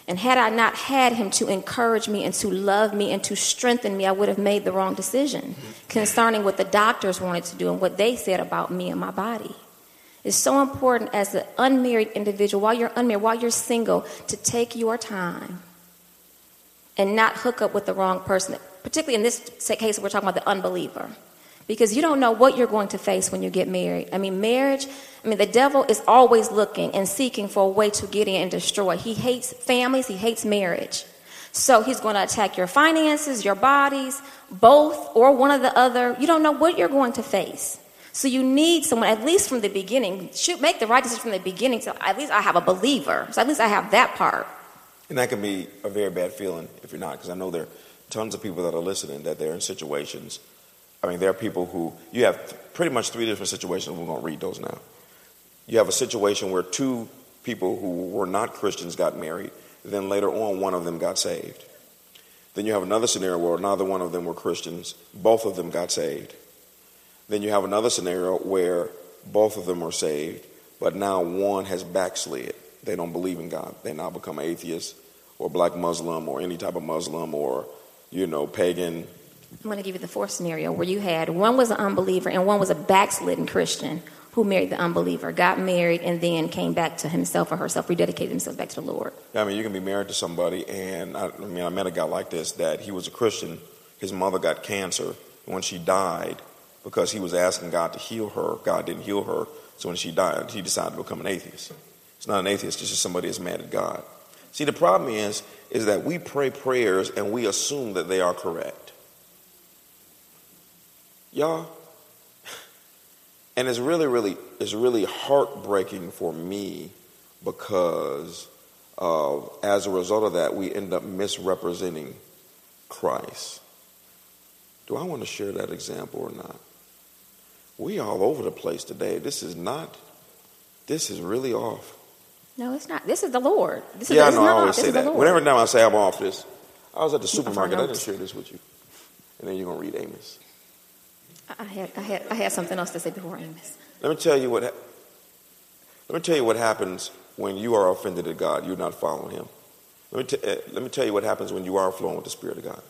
and had I not had him to encourage me and to love me and to strengthen me, I would have made the wrong decision concerning what the doctors wanted to do and what they said about me and my body. It's so important as an unmarried individual, while you're unmarried, while you're single, to take your time and not hook up with the wrong person. Particularly in this case, we're talking about the unbeliever because you don't know what you're going to face when you get married. I mean, marriage, I mean, the devil is always looking and seeking for a way to get in and destroy. He hates families, he hates marriage. So he's going to attack your finances, your bodies, both or one or the other. You don't know what you're going to face. So you need someone, at least from the beginning, should make the right decision from the beginning. So at least I have a believer. So at least I have that part. And that can be a very bad feeling if you're not, because I know there are tons of people that are listening that they're in situations I mean, there are people who, you have pretty much three different situations. We're going to read those now. You have a situation where two people who were not Christians got married, then later on, one of them got saved. Then you have another scenario where neither one of them were Christians, both of them got saved. Then you have another scenario where both of them were saved, but now one has backslid. They don't believe in God. They now become atheists or black Muslim or any type of Muslim or, you know, pagan I'm going to give you the fourth scenario where you had one was an unbeliever and one was a backslidden Christian who married the unbeliever, got married, and then came back to himself or herself, rededicated themselves back to the Lord. Yeah, I mean, you can be married to somebody, and I, I mean, I met a guy like this that he was a Christian. His mother got cancer, and when she died, because he was asking God to heal her, God didn't heal her. So when she died, he decided to become an atheist. It's not an atheist; it's just somebody that's mad at God. See, the problem is, is that we pray prayers and we assume that they are correct. Y'all, and it's really, really, it's really heartbreaking for me because of, as a result of that, we end up misrepresenting Christ. Do I want to share that example or not? We all over the place today. This is not, this is really off. No, it's not. This is the Lord. This yeah, is, I know. I always say that. Whenever time I say I'm off this, I was at the supermarket. I didn't share this with you. And then you're going to read Amos. I had, I had, I had something else to say before Amos. Let me tell you what. Let me tell you what happens when you are offended at God. You're not following Him. Let me, t- uh, let me tell you what happens when you are flowing with the Spirit of God.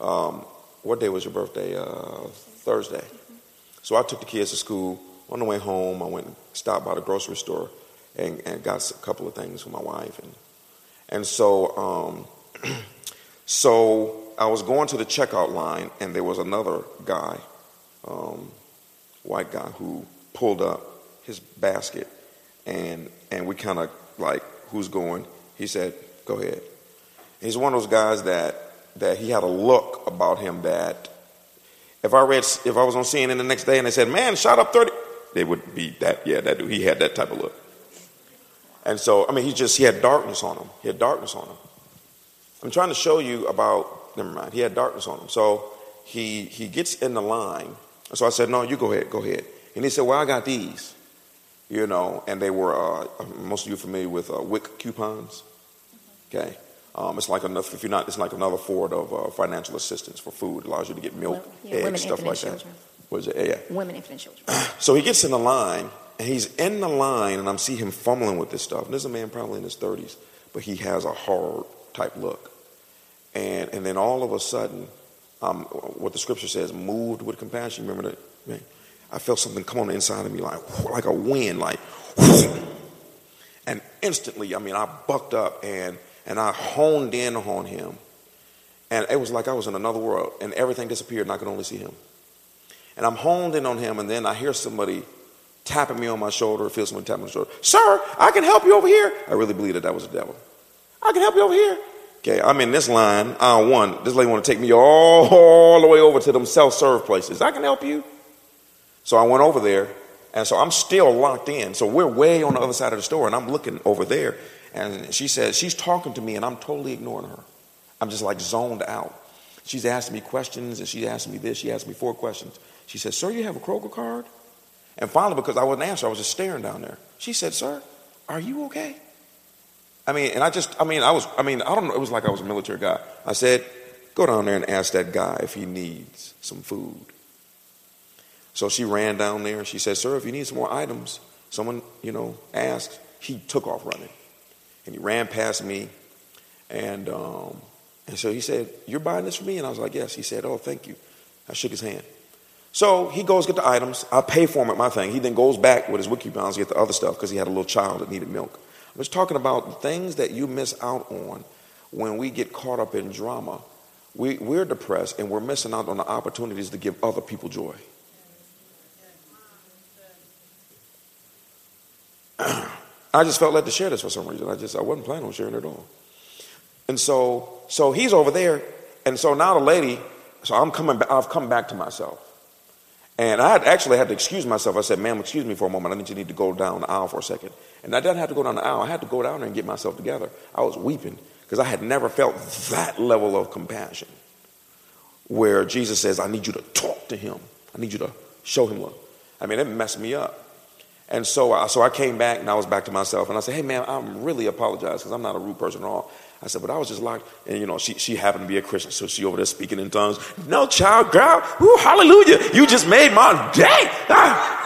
Um, what day was your birthday? Uh, Thursday. So I took the kids to school. On the way home, I went and stopped by the grocery store and, and got a couple of things for my wife. And and so um, so I was going to the checkout line, and there was another guy um, white guy who pulled up his basket and and we kind of like who's going? He said go ahead. He's one of those guys that that he had a look about him that if i read if i was on cnn the next day and they said man shot up 30 they would be that yeah that dude he had that type of look. And so i mean he just he had darkness on him. He had darkness on him. I'm trying to show you about never mind he had darkness on him. So he he gets in the line so I said, no, you go ahead, go ahead. And he said, well, I got these, you know, and they were, uh, most of you are familiar with uh, WIC coupons. Okay. Um, it's like another, if you're not, it's like another form of uh, financial assistance for food. It allows you to get milk, yeah, eggs, stuff like and that. children. What is it? Yeah. Women, infant, children. So he gets in the line, and he's in the line, and I'm seeing him fumbling with this stuff. And this is a man probably in his 30s, but he has a hard type look. And and then all of a sudden, um, what the scripture says, moved with compassion. Remember that? Man, I felt something come on the inside of me, like like a wind, like. And instantly, I mean, I bucked up and and I honed in on him, and it was like I was in another world, and everything disappeared, and I could only see him. And I'm honed in on him, and then I hear somebody tapping me on my shoulder, feel somebody tapping my shoulder. Sir, I can help you over here. I really believe that that was the devil. I can help you over here. Okay, I'm in this line, aisle one. This lady want to take me all, all the way over to them self-serve places. I can help you. So I went over there, and so I'm still locked in. So we're way on the other side of the store, and I'm looking over there, and she says she's talking to me, and I'm totally ignoring her. I'm just like zoned out. She's asking me questions, and she's asking me this. She asked me four questions. She said, "Sir, you have a Kroger card?" And finally, because I wasn't answering, I was just staring down there. She said, "Sir, are you okay?" I mean, and I just, I mean, I was, I mean, I don't know. It was like I was a military guy. I said, "Go down there and ask that guy if he needs some food." So she ran down there. and She said, "Sir, if you need some more items, someone, you know, asked." He took off running, and he ran past me, and um, and so he said, "You're buying this for me?" And I was like, "Yes." He said, "Oh, thank you." I shook his hand. So he goes get the items. I pay for him at my thing. He then goes back with his WIC coupons to get the other stuff because he had a little child that needed milk. I talking about things that you miss out on when we get caught up in drama. We, we're depressed and we're missing out on the opportunities to give other people joy. I just felt led to share this for some reason. I just I wasn't planning on sharing it at all. And so so he's over there, and so now the lady. So I'm coming. I've come back to myself, and I actually had to excuse myself. I said, "Ma'am, excuse me for a moment. I need you need to go down the aisle for a second. And I didn't have to go down the aisle. I had to go down there and get myself together. I was weeping because I had never felt that level of compassion, where Jesus says, "I need you to talk to him. I need you to show him love." I mean, it messed me up. And so, I, so I came back and I was back to myself and I said, "Hey, man, I'm really apologize because I'm not a rude person at all." I said, "But I was just locked." And you know, she she happened to be a Christian, so she over there speaking in tongues. No, child, girl, woo, hallelujah! You just made my day. Ah.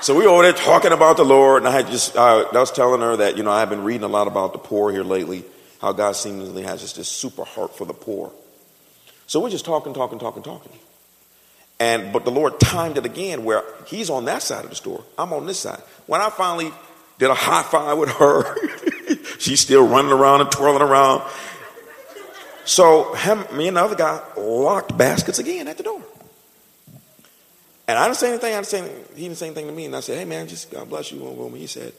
So we were over there talking about the Lord, and I had just uh, I was telling her that you know I've been reading a lot about the poor here lately, how God seemingly has just this super heart for the poor. So we're just talking, talking, talking, talking. And but the Lord timed it again where he's on that side of the store. I'm on this side. When I finally did a high five with her, she's still running around and twirling around. So him, me and the other guy locked baskets again at the door. And I didn't say anything. I didn't say anything. He didn't say anything to me. And I said, "Hey man, just God bless you." He said,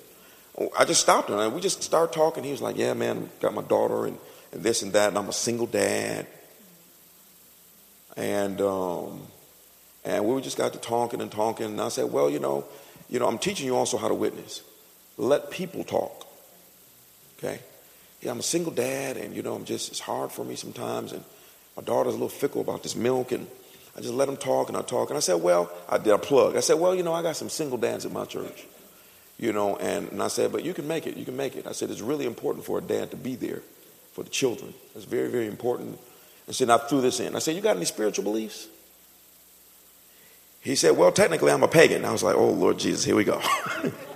"I just stopped him. And we just started talking. He was like, "Yeah, man, got my daughter and, and this and that, and I'm a single dad." And um, and we just got to talking and talking. And I said, well, you know, you know, I'm teaching you also how to witness. Let people talk. Okay? Yeah, I'm a single dad, and you know, I'm just it's hard for me sometimes, and my daughter's a little fickle about this milk, and I just let them talk and I talk. And I said, well, I did a plug. I said, well, you know, I got some single dads at my church. You know, and, and I said, but you can make it, you can make it. I said, it's really important for a dad to be there for the children. It's very, very important. And so I threw this in. I said, you got any spiritual beliefs? He said, Well, technically, I'm a pagan. I was like, Oh, Lord Jesus, here we go.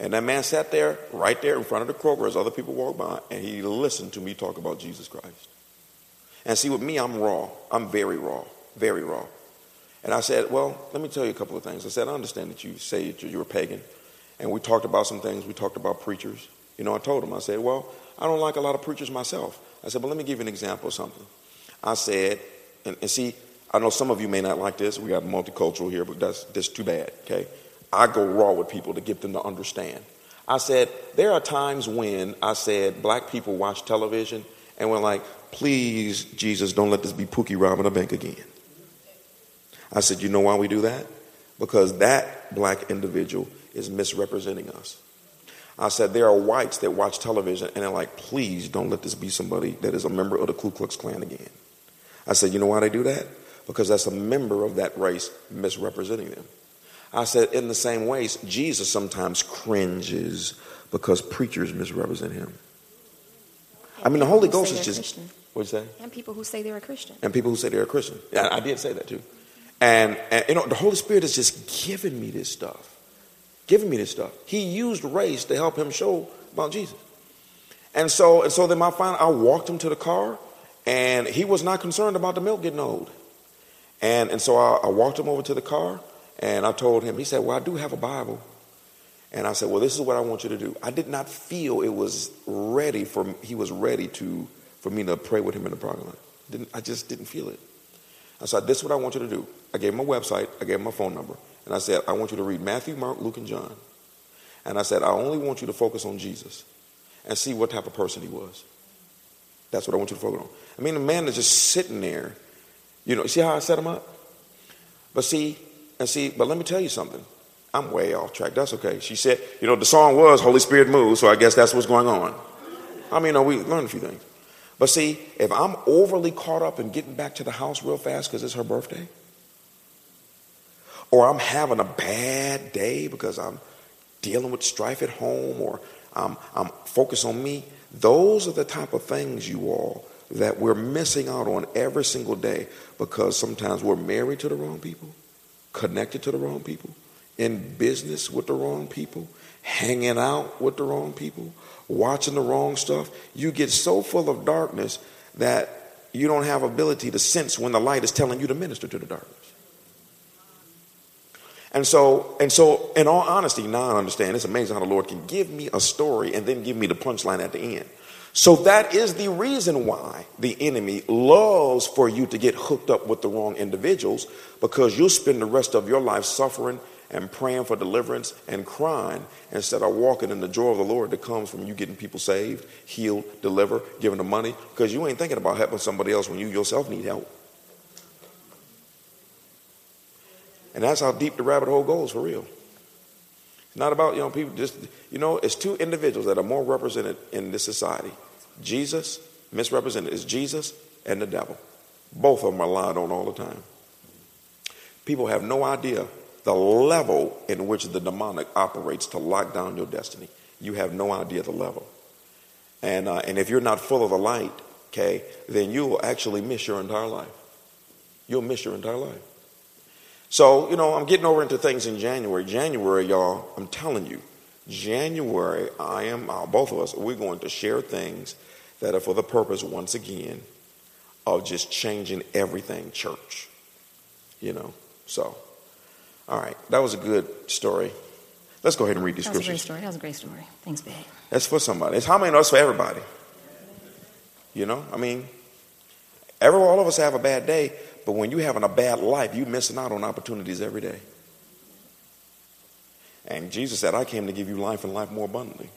and that man sat there, right there in front of the Kroger as other people walked by, and he listened to me talk about Jesus Christ. And see, with me, I'm raw. I'm very raw, very raw. And I said, Well, let me tell you a couple of things. I said, I understand that you say that you're a pagan. And we talked about some things. We talked about preachers. You know, I told him, I said, Well, I don't like a lot of preachers myself. I said, But let me give you an example of something. I said, and, and see, I know some of you may not like this. We got multicultural here, but that's, that's too bad, okay? I go raw with people to get them to understand. I said, there are times when I said black people watch television and we're like, please, Jesus, don't let this be Pookie robbing a bank again. I said, you know why we do that? Because that black individual is misrepresenting us. I said, there are whites that watch television and they're like, please don't let this be somebody that is a member of the Ku Klux Klan again. I said, you know why they do that? because that's a member of that race misrepresenting them. I said, in the same ways, Jesus sometimes cringes because preachers misrepresent him. And I mean, the Holy Ghost is just. What'd you say? And people who say they're a Christian. And people who say they're a Christian. Yeah, I did say that too. And, and, you know, the Holy Spirit is just giving me this stuff. Giving me this stuff. He used race to help him show about Jesus. And so, and so then my final, I walked him to the car, and he was not concerned about the milk getting old. And, and so I, I walked him over to the car and I told him, he said, Well, I do have a Bible. And I said, Well, this is what I want you to do. I did not feel it was ready for he was ready to for me to pray with him in the parking lot. Didn't, I just didn't feel it. I said, This is what I want you to do. I gave him my website, I gave him my phone number, and I said, I want you to read Matthew, Mark, Luke, and John. And I said, I only want you to focus on Jesus and see what type of person he was. That's what I want you to focus on. I mean, the man is just sitting there you know, see how I set him up? But see, and see, but let me tell you something. I'm way off track. That's okay. She said, you know, the song was Holy Spirit moves, so I guess that's what's going on. I mean, you know, we learned a few things. But see, if I'm overly caught up in getting back to the house real fast because it's her birthday, or I'm having a bad day because I'm dealing with strife at home, or I'm, I'm focused on me, those are the type of things, you all, that we're missing out on every single day because sometimes we're married to the wrong people, connected to the wrong people, in business with the wrong people, hanging out with the wrong people, watching the wrong stuff. You get so full of darkness that you don't have ability to sense when the light is telling you to minister to the darkness. And so, and so, in all honesty, now I understand. It's amazing how the Lord can give me a story and then give me the punchline at the end. So that is the reason why the enemy loves for you to get hooked up with the wrong individuals because you'll spend the rest of your life suffering and praying for deliverance and crying instead of walking in the joy of the Lord that comes from you getting people saved, healed, delivered, giving them money because you ain't thinking about helping somebody else when you yourself need help. And that's how deep the rabbit hole goes for real. It's not about, you know, people just, you know, it's two individuals that are more represented in this society. Jesus, misrepresented, is Jesus and the devil. Both of them are lied on all the time. People have no idea the level in which the demonic operates to lock down your destiny. You have no idea the level. And, uh, and if you're not full of the light, okay, then you will actually miss your entire life. You'll miss your entire life. So, you know, I'm getting over into things in January. January, y'all, I'm telling you, January, I am, uh, both of us, we're going to share things that are for the purpose, once again, of just changing everything church. You know, so. All right, that was a good story. Let's go ahead and read these That was a great story. That was a great story. Thanks, babe. That's for somebody. It's how many of us for everybody? You know, I mean, every all of us have a bad day, but when you're having a bad life, you're missing out on opportunities every day. And Jesus said, I came to give you life and life more abundantly.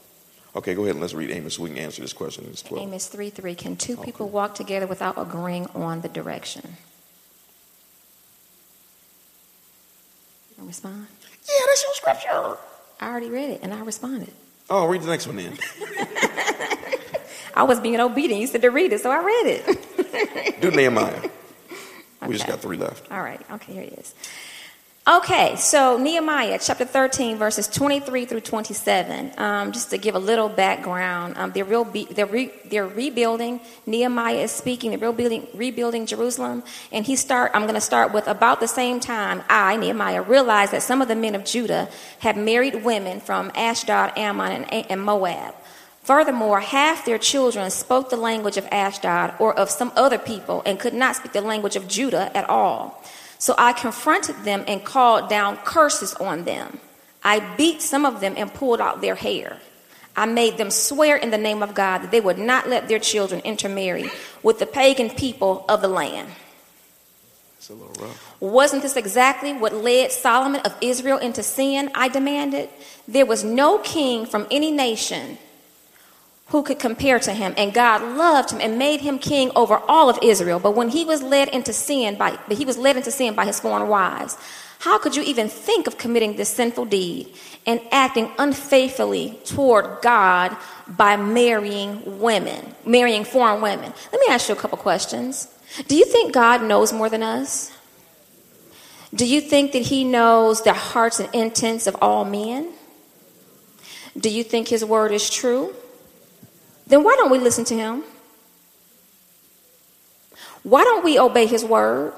Okay, go ahead and let's read Amos so we can answer this question. It's 12. Amos 3 3. Can two Okay. people walk together without agreeing on the direction? You don't respond? Yeah, that's your scripture. I already read it and I responded. Oh, read the next one then. I was being obedient. You said to read it, so I read it. Do Nehemiah. We just got three left. All right. Okay, here it is. Okay, so Nehemiah chapter 13, verses 23 through 27. Um, just to give a little background, um, they're, real be- they're, re- they're rebuilding. Nehemiah is speaking, they're rebuilding, rebuilding Jerusalem. And he start. I'm going to start with about the same time I, Nehemiah, realized that some of the men of Judah had married women from Ashdod, Ammon, and, and Moab. Furthermore, half their children spoke the language of Ashdod or of some other people and could not speak the language of Judah at all. So I confronted them and called down curses on them. I beat some of them and pulled out their hair. I made them swear in the name of God that they would not let their children intermarry with the pagan people of the land. It's a little rough. Wasn't this exactly what led Solomon of Israel into sin? I demanded. There was no king from any nation who could compare to him, and God loved him and made him king over all of Israel. But when he was led into sin by but he was led into sin by his foreign wives, how could you even think of committing this sinful deed and acting unfaithfully toward God by marrying women, marrying foreign women? Let me ask you a couple questions. Do you think God knows more than us? Do you think that he knows the hearts and intents of all men? Do you think his word is true? Then why don't we listen to him? Why don't we obey his word?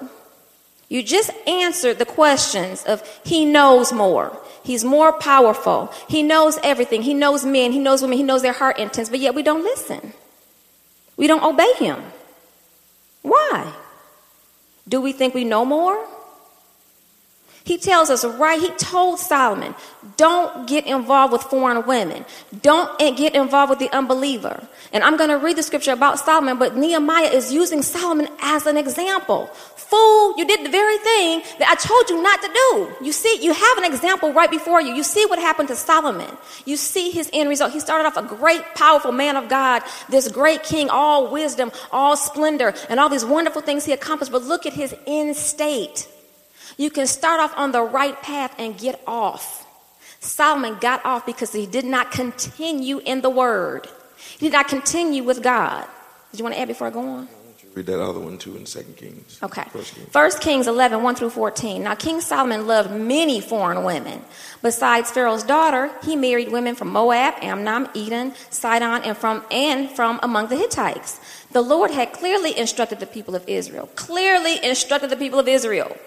You just answered the questions of he knows more. He's more powerful. He knows everything. He knows men. He knows women. He knows their heart intents, but yet we don't listen. We don't obey him. Why? Do we think we know more? He tells us right, he told Solomon, don't get involved with foreign women. Don't eh, get involved with the unbeliever. And I'm going to read the scripture about Solomon, but Nehemiah is using Solomon as an example. Fool, you did the very thing that I told you not to do. You see, you have an example right before you. You see what happened to Solomon. You see his end result. He started off a great, powerful man of God, this great king, all wisdom, all splendor, and all these wonderful things he accomplished. But look at his end state. You can start off on the right path and get off. Solomon got off because he did not continue in the word. He did not continue with God. Did you want to add before I go on? Read that other one too in Second Kings. Okay. First Kings. First Kings 11, 1 through 14. Now, King Solomon loved many foreign women. Besides Pharaoh's daughter, he married women from Moab, Ammon, Edom, Sidon, and from, and from among the Hittites. The Lord had clearly instructed the people of Israel, clearly instructed the people of Israel.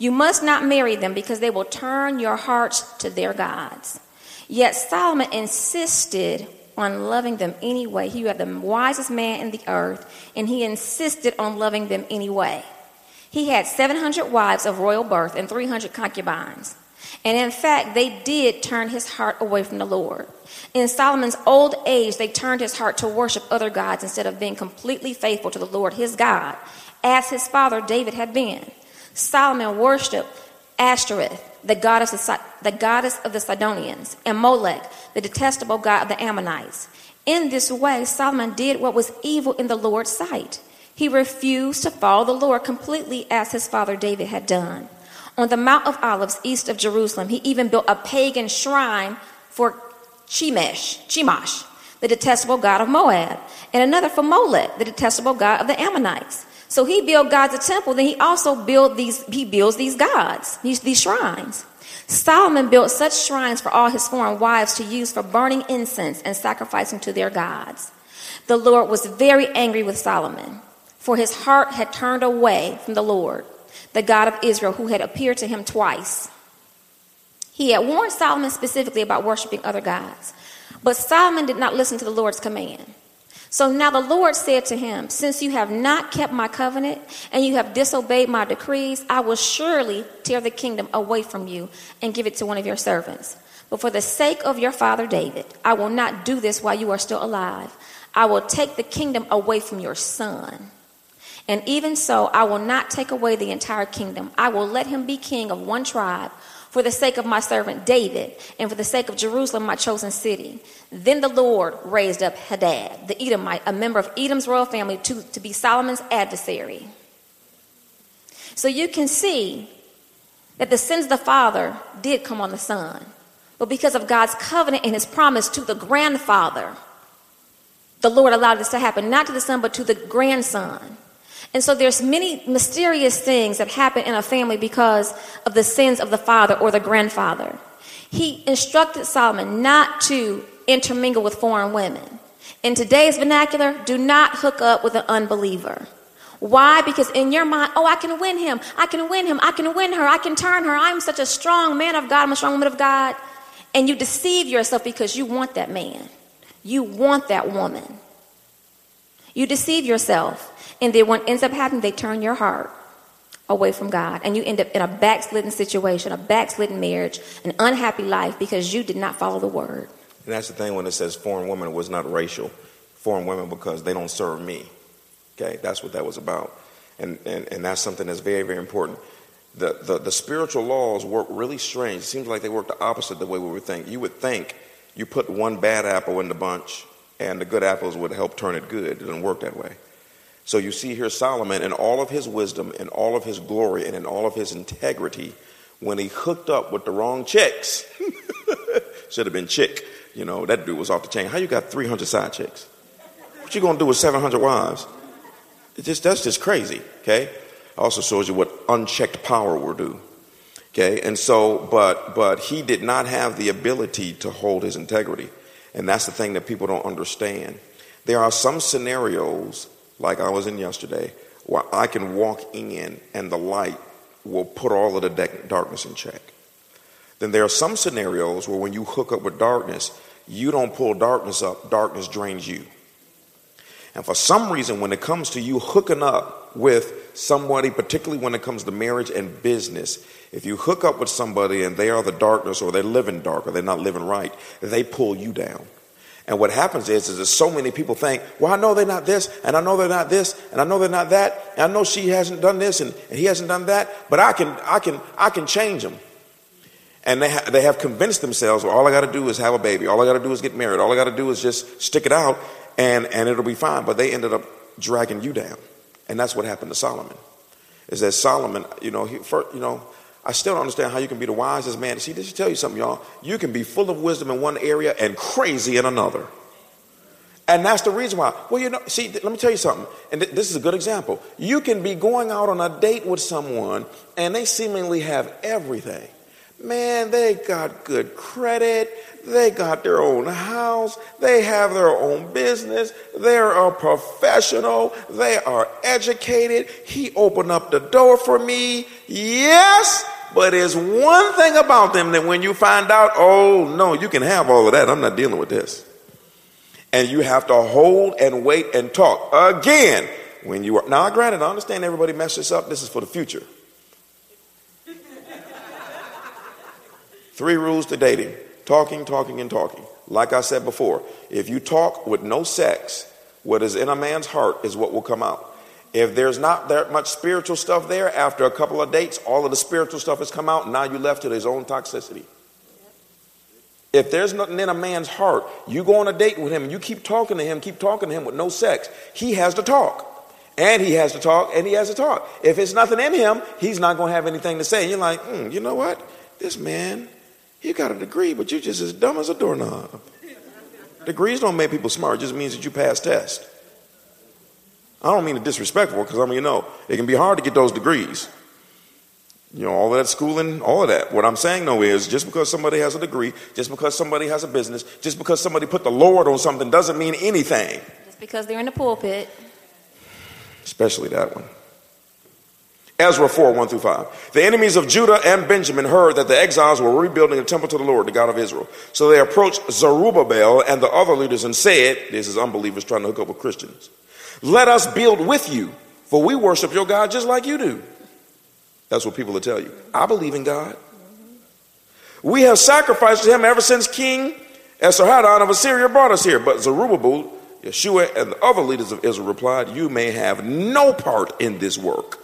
You must not marry them because they will turn your hearts to their gods. Yet Solomon insisted on loving them anyway. He was the wisest man in the earth, and he insisted on loving them anyway. He had 700 wives of royal birth and 300 concubines. And in fact, they did turn his heart away from the Lord. In Solomon's old age, they turned his heart to worship other gods instead of being completely faithful to the Lord, his God, as his father David had been. Solomon worshiped Ashtoreth, the goddess, of, the goddess of the Sidonians, and Molech, the detestable god of the Ammonites. In this way, Solomon did what was evil in the Lord's sight. He refused to follow the Lord completely as his father David had done. On the Mount of Olives east of Jerusalem, he even built a pagan shrine for Chemosh, Chemosh, the detestable god of Moab, and another for Molech, the detestable god of the Ammonites. So he built God's a temple, then he also built these, he builds these gods, these, these shrines. Solomon built such shrines for all his foreign wives to use for burning incense and sacrificing to their gods. The Lord was very angry with Solomon, for his heart had turned away from the Lord, the God of Israel, who had appeared to him twice. He had warned Solomon specifically about worshiping other gods, but Solomon did not listen to the Lord's command. So now the Lord said to him, Since you have not kept my covenant and you have disobeyed my decrees, I will surely tear the kingdom away from you and give it to one of your servants. But for the sake of your father David, I will not do this while you are still alive. I will take the kingdom away from your son. And even so, I will not take away the entire kingdom. I will let him be king of one tribe for the sake of my servant David and for the sake of Jerusalem, my chosen city. Then the Lord raised up Hadad, the Edomite, a member of Edom's royal family, to, to be Solomon's adversary. So you can see that the sins of the father did come on the son. But because of God's covenant and his promise to the grandfather, the Lord allowed this to happen, not to the son, but to the grandson. And so there's many mysterious things that happen in a family because of the sins of the father or the grandfather. He instructed Solomon not to intermingle with foreign women. In today's vernacular, do not hook up with an unbeliever. Why? Because in your mind, oh, I can win him. I can win him. I can win her. I can turn her. I'm such a strong man of God. I'm a strong woman of God. And you deceive yourself because you want that man. You want that woman. You deceive yourself. And then what ends up happening, they turn your heart away from God. And you end up in a backslidden situation, a backslidden marriage, an unhappy life because you did not follow the word. And that's the thing when it says foreign women, was not racial. Foreign women because they don't serve me. Okay, that's what that was about. And, and, and that's something that's very, very important. The, the, the spiritual laws work really strange. It seems like they work the opposite the way we would think. You would think you put one bad apple in the bunch and the good apples would help turn it good. It doesn't work that way. So you see here Solomon in all of his wisdom, in all of his glory, and in all of his integrity, when he hooked up with the wrong chicks, should have been chick. You know, that dude was off the chain. How you got 300 side chicks? What you gonna do with 700 wives? It just, that's just crazy, okay? Also shows you what unchecked power will do. Okay, and so, but, but he did not have the ability to hold his integrity. And that's the thing that people don't understand. There are some scenarios like I was in yesterday, where I can walk in and the light will put all of the darkness in check. Then there are some scenarios where when you hook up with darkness, you don't pull darkness up, darkness drains you. And for some reason, when it comes to you hooking up with somebody, particularly when it comes to marriage and business, if you hook up with somebody and they are the darkness or they're living dark or they're not living right, they pull you down. And what happens is, is that so many people think, well, I know they're not this, and I know they're not this, and I know they're not that, and I know she hasn't done this, and, and he hasn't done that, but I can, I can, I can change them. And they, ha- they have convinced themselves, well, all I got to do is have a baby. All I got to do is get married. All I got to do is just stick it out, and, and it'll be fine. But they ended up dragging you down. And that's what happened to Solomon. Is that Solomon, you know, he, first, you know, I still don't understand how you can be the wisest man. See, this should tell you something, y'all. You can be full of wisdom in one area and crazy in another. And that's the reason why. Well, you know, see, let me tell you something. And th- this is a good example. You can be going out on a date with someone and they seemingly have everything. Man, they got good credit. They got their own house. They have their own business. They're a professional. They are educated. He opened up the door for me. Yes, but it's one thing about them that when you find out, oh no, you can have all of that. I'm not dealing with this. And you have to hold and wait and talk. Again, when you are, now granted, I understand everybody messes up. This is for the future. Three rules to dating talking, talking, and talking. Like I said before, if you talk with no sex, what is in a man's heart is what will come out. If there's not that much spiritual stuff there, after a couple of dates, all of the spiritual stuff has come out, and now you're left to his own toxicity. If there's nothing in a man's heart, you go on a date with him and you keep talking to him, keep talking to him with no sex, he has to talk. And he has to talk, and he has to talk. If it's nothing in him, he's not going to have anything to say. And you're like, mm, you know what? This man, you got a degree, but you're just as dumb as a doorknob. Degrees don't make people smart, it just means that you pass tests. I don't mean it disrespectful, because I mean, you know, it can be hard to get those degrees. You know, all of that schooling, all of that. What I'm saying though is just because somebody has a degree, just because somebody has a business, just because somebody put the Lord on something doesn't mean anything. Just because they're in the pulpit. Especially that one. Ezra 4, 1 through 5. The enemies of Judah and Benjamin heard that the exiles were rebuilding a temple to the Lord, the God of Israel. So they approached Zerubbabel and the other leaders and said, This is unbelievers trying to hook up with Christians. Let us build with you, for we worship your God just like you do. That's what people will tell you. I believe in God. We have sacrificed to him ever since King Esarhaddon of Assyria brought us here. But Zerubbabel, Yeshua, and the other leaders of Israel replied, You may have no part in this work.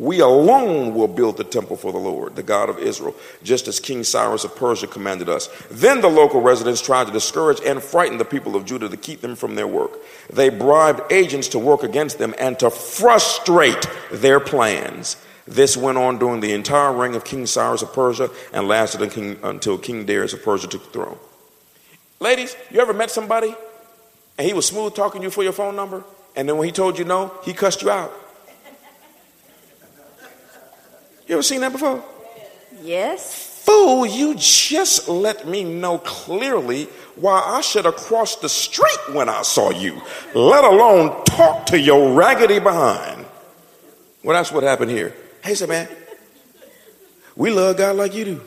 We alone will build the temple for the Lord, the God of Israel, just as King Cyrus of Persia commanded us. Then the local residents tried to discourage and frighten the people of Judah to keep them from their work. They bribed agents to work against them and to frustrate their plans. This went on during the entire reign of King Cyrus of Persia and lasted until King Darius of Persia took the throne. Ladies, you ever met somebody and he was smooth talking you for your phone number, and then when he told you no, he cussed you out? You ever seen that before? Yes. Fool, you just let me know clearly why I should have crossed the street when I saw you, let alone talk to your raggedy behind. Well, that's what happened here. Hey, say, man, we love God like you do.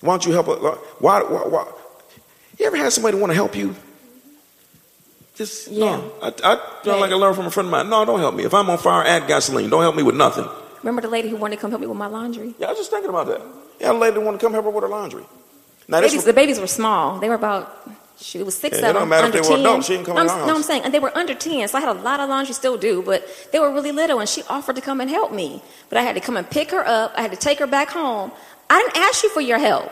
Why don't you help us? Why, why, why? You ever had somebody want to help you? Just, Yeah. no. I, I, you like I learned from a friend of mine. No, don't help me. If I'm on fire, add gasoline. Don't help me with nothing. Remember the lady who wanted to come help me with my laundry? Yeah, I was just thinking about that. Yeah, a lady wanted to come help her with her laundry. Now, Babies, the babies were small. They were about, shoot, it was six Yeah, it don't matter if under they were 10. adults, she didn't come no, in I'm, no, I'm saying, and they were under 10, so I had a lot of laundry, still do, but they were really little, and she offered to come and help me. But I had to come and pick her up. I had to take her back home. I didn't ask you for your help.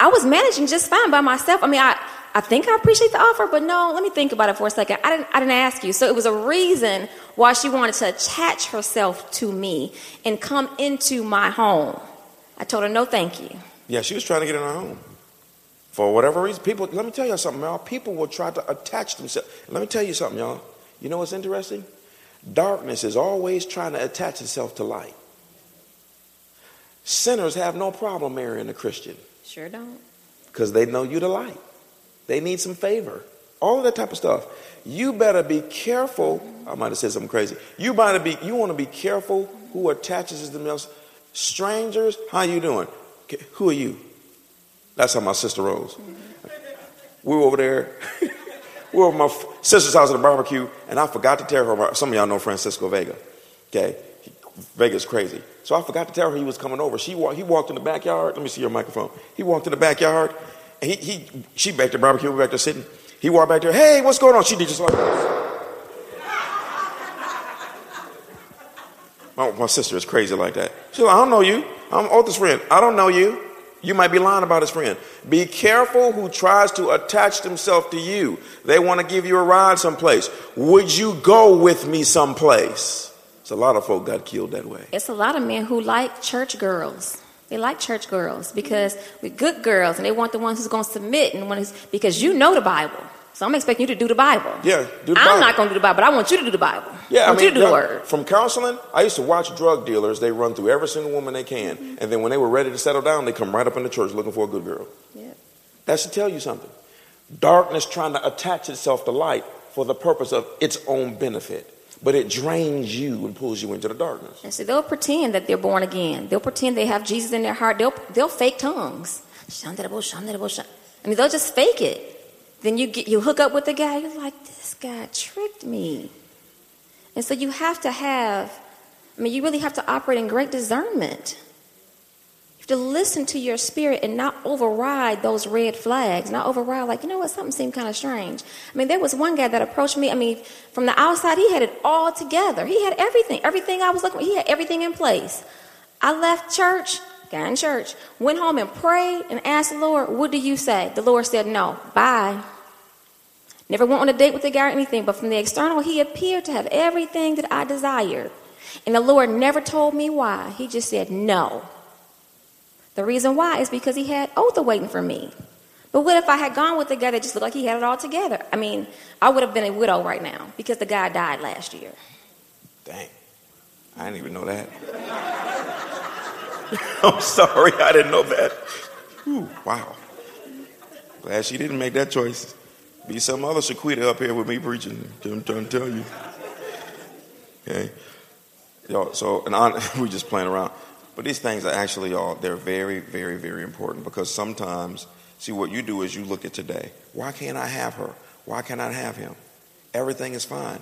I was managing just fine by myself. I mean, I, I think I appreciate the offer, but no, let me think about it for a second. I didn't, I didn't ask you. So it was a reason why she wanted to attach herself to me and come into my home. I told her, no, thank you. Yeah, she was trying to get in her home. For whatever reason, people, let me tell you something, y'all. People will try to attach themselves. Let me tell you something, y'all. You know what's interesting? Darkness is always trying to attach itself to light. Sinners have no problem marrying a Christian Sure don't. because they know you the light. They need some favor. All of that type of stuff. You better be careful. I might have said something crazy. You better be. You want to be careful who attaches themselves. Strangers, how you doing? Who are you? That's how my sister rose. We were over there. we were over my sister's house at a barbecue, and I forgot to tell her. About, some of y'all know Francisco Vega. Okay, Vega's crazy. So I forgot to tell her he was coming over. She he walked in the backyard. Let me see your microphone. He walked in the backyard, he, he she back there barbecue, back there sitting. He walked back there. Hey, what's going on? She did just like this. My, my sister is crazy like that. She said, I don't know you. I'm Otha's friend. I don't know you. You might be lying about his friend. Be careful who tries to attach themselves to you. They want to give you a ride someplace. Would you go with me someplace? It's a lot of folk got killed that way. It's a lot of men who like church girls. They like church girls because we're good girls and they want the ones who's going to submit and one who's, because you know the Bible. So I'm expecting you to do the Bible. Yeah, do the Bible. I'm Bible. not going to do the Bible, but I want you to do the Bible. Yeah, I I want mean, you to do the word. from counseling, I used to watch drug dealers. They run through every single woman they can, mm-hmm. and then when they were ready to settle down, they come right up in the church looking for a good girl. Yeah. That should tell you something. Darkness trying to attach itself to light for the purpose of its own benefit, but it drains you and pulls you into the darkness. And so they'll pretend that they're born again. They'll pretend they have Jesus in their heart. They'll, they'll fake tongues. I mean, they'll just fake it. Then you get you hook up with the guy. You're like, this guy tricked me. And so you have to have. I mean, you really have to operate in great discernment. To listen to your spirit and not override those red flags. Not override, like, you know what, something seemed kind of strange. I mean, there was one guy that approached me. I mean, from the outside, he had it all together. He had everything. Everything I was looking for, he had everything in place. I left church, got in church, went home and prayed and asked the Lord, What do you say? The Lord said, No, bye. Never went on a date with the guy or anything, but from the external, he appeared to have everything that I desired. And the Lord never told me why. He just said no. The reason why is because he had Otha waiting for me. But what if I had gone with the guy that just looked like he had it all together? I mean, I would have been a widow right now because the guy died last year. Dang, I didn't even know that. I'm sorry, I didn't know that. Ooh, wow. Glad she didn't make that choice. Be some other Shaquita up here with me preaching. I'm trying to tell you. Okay. Y'all, so, and on, we just playing around. But these things are actually all, they're very, very, very important because sometimes, see, what you do is you look at today. Why can't I have her? Why can't I have him? Everything is fine.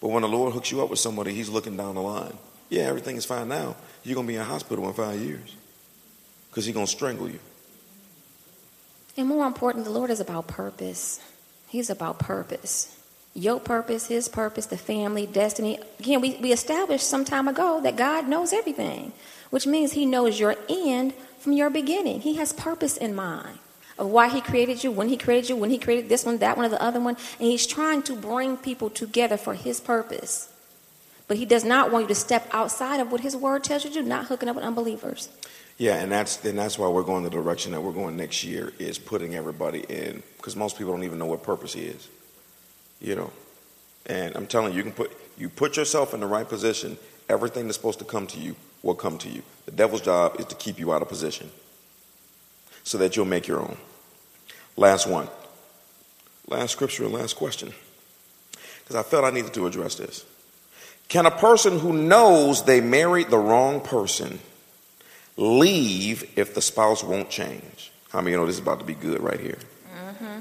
But when the Lord hooks you up with somebody, he's looking down the line. Yeah, everything is fine now. You're going to be in hospital in five years because he's going to strangle you. And more important, the Lord is about purpose. He's about purpose. Your purpose, his purpose, the family, destiny. Again, we, we established some time ago that God knows everything, which means he knows your end from your beginning. He has purpose in mind of why he created you, when he created you, when he created this one, that one, or the other one. And he's trying to bring people together for his purpose. But he does not want you to step outside of what his word tells you to do, not hooking up with unbelievers. Yeah, and that's and that's why we're going the direction that we're going next year is putting everybody in because most people don't even know what purpose is. You know. And I'm telling you, you can put you put yourself in the right position, everything that's supposed to come to you will come to you. The devil's job is to keep you out of position so that you'll make your own. Last one. Last scripture and last question. Because I felt I needed to address this. Can a person who knows they married the wrong person leave if the spouse won't change? How many you know this is about to be good right here? Mm-hmm.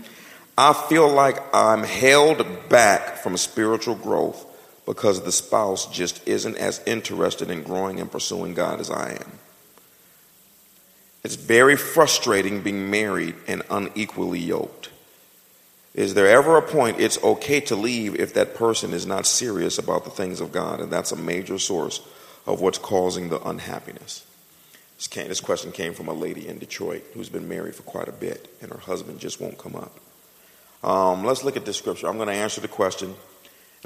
I feel like I'm held back from spiritual growth because the spouse just isn't as interested in growing and pursuing God as I am. It's very frustrating being married and unequally yoked. Is there ever a point it's okay to leave if that person is not serious about the things of God? And that's a major source of what's causing the unhappiness. This, question came from a lady in Detroit who's been married for quite a bit, and her husband just won't come up. Um, let's look at this scripture. I'm going to answer the question.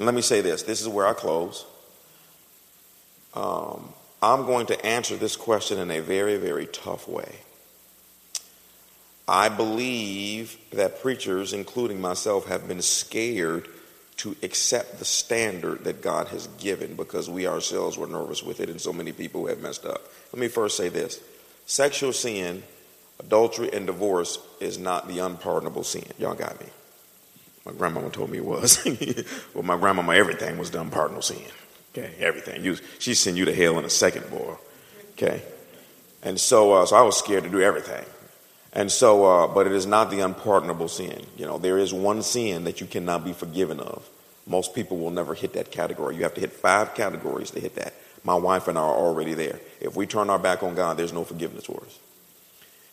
And let me say this this is where I close. Um, I'm going to answer this question in a very, very tough way. I believe that preachers, including myself, have been scared to accept the standard that God has given because we ourselves were nervous with it and so many people have messed up. Let me first say this sexual sin, adultery, and divorce is not the unpardonable sin. Y'all got me. My grandmama told me it was. well, my grandmama, everything was the unpardonable sin. Okay, everything. You, she send you to hell in a second, boy. Okay, and so, uh, so I was scared to do everything. And so, uh, but it is not the unpardonable sin. You know, there is one sin that you cannot be forgiven of. Most people will never hit that category. You have to hit five categories to hit that. My wife and I are already there. If we turn our back on God, there's no forgiveness for us.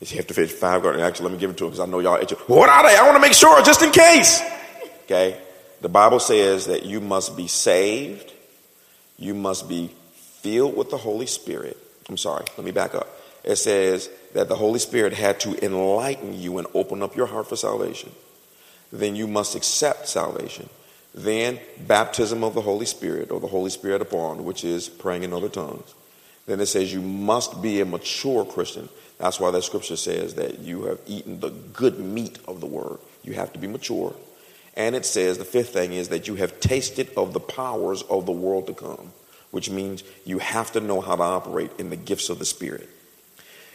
You have to fit five. Actually, let me give it to him because I know y'all. What are they? I want to make sure, just in case. Okay. The Bible says that you must be saved you must be filled with the Holy Spirit. I'm sorry, let me back up. It says that the Holy Spirit had to enlighten you and open up your heart for salvation. Then you must accept salvation. Then baptism of the Holy Spirit or the Holy Spirit upon, which is praying in other tongues. Then it says you must be a mature Christian. That's why that scripture says that you have eaten the good meat of the word. You have to be mature. And it says the fifth thing is that you have tasted of the powers of the world to come, which means you have to know how to operate in the gifts of the Spirit.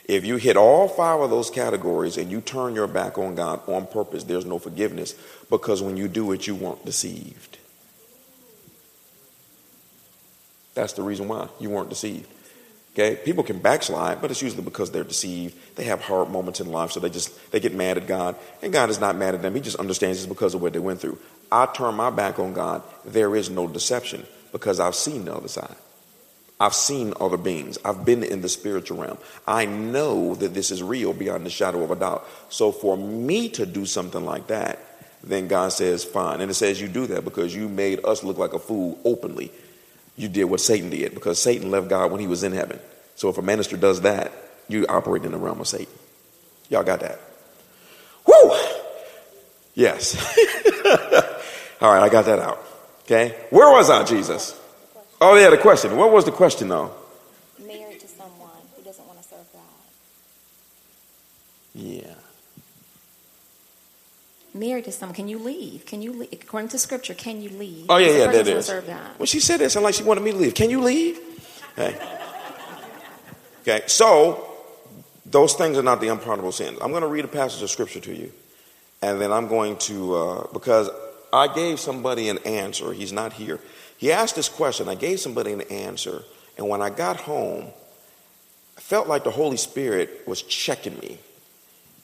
If you hit all five of those categories and you turn your back on God on purpose, there's no forgiveness because when you do it, you weren't deceived. That's the reason why you weren't deceived. Okay, people can backslide, but it's usually because they're deceived. They have hard moments in life, so they just they get mad at God, and God is not mad at them. He just understands it's because of what they went through. I turn my back on God. There is no deception because I've seen the other side. I've seen other beings. I've been in the spiritual realm. I know that this is real beyond the shadow of a doubt. So for me to do something like that, then God says, fine. And it says you do that because you made us look like a fool openly you did what Satan did because Satan left God when he was in heaven. So if a minister does that, you operate in the realm of Satan. Y'all got that? Whoo! Yes. All right, I got that out. Okay. Where was I, Jesus? Oh, yeah, the question. What was the question, though? Married to someone who doesn't want to serve God. Yeah married to someone, can you leave? Can you leave? According to scripture, can you leave? Oh, yeah, yeah, that is. When she said that, sounded like she wanted me to leave. Can you leave? Okay. okay, so those things are not the unpardonable sins. I'm going to read a passage of scripture to you, and then I'm going to, uh, because I gave somebody an answer. He's not here. He asked this question. I gave somebody an answer. And when I got home, I felt like the Holy Spirit was checking me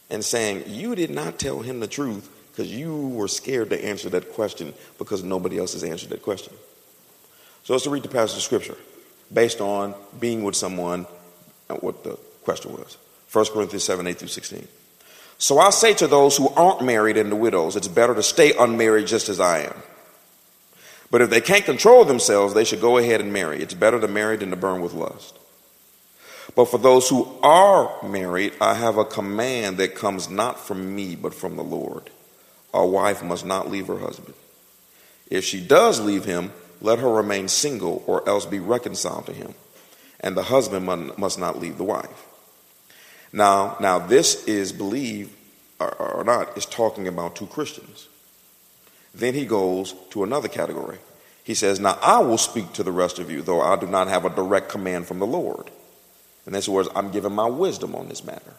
and saying, You did not tell him the truth because you were scared to answer that question because nobody else has answered that question. So let's read the passage of Scripture based on being with someone and what the question was. 1 Corinthians 7 8 through 16. So I say to those who aren't married and the widows, it's better to stay unmarried just as I am. But if they can't control themselves, they should go ahead and marry. It's better to marry than to burn with lust. But for those who are married, I have a command that comes not from me, but from the Lord. A wife must not leave her husband. If she does leave him, let her remain single or else be reconciled to him. And the husband must not leave the wife. Now, now this is believe or not is talking about two Christians. Then he goes to another category. He says, Now I will speak to the rest of you, though I do not have a direct command from the Lord. In this words, I'm giving my wisdom on this matter.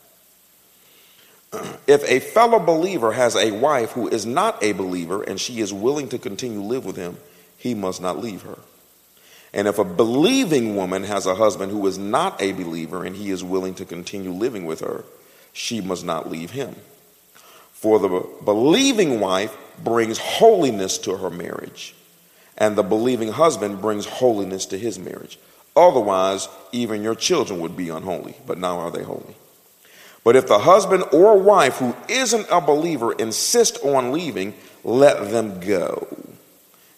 If a fellow believer has a wife who is not a believer and she is willing to continue live with him, he must not leave her. And if a believing woman has a husband who is not a believer and he is willing to continue living with her, she must not leave him. For the believing wife brings holiness to her marriage, and the believing husband brings holiness to his marriage. Otherwise, even your children would be unholy, but now are they holy. But if the husband or wife who isn't a believer insist on leaving, let them go.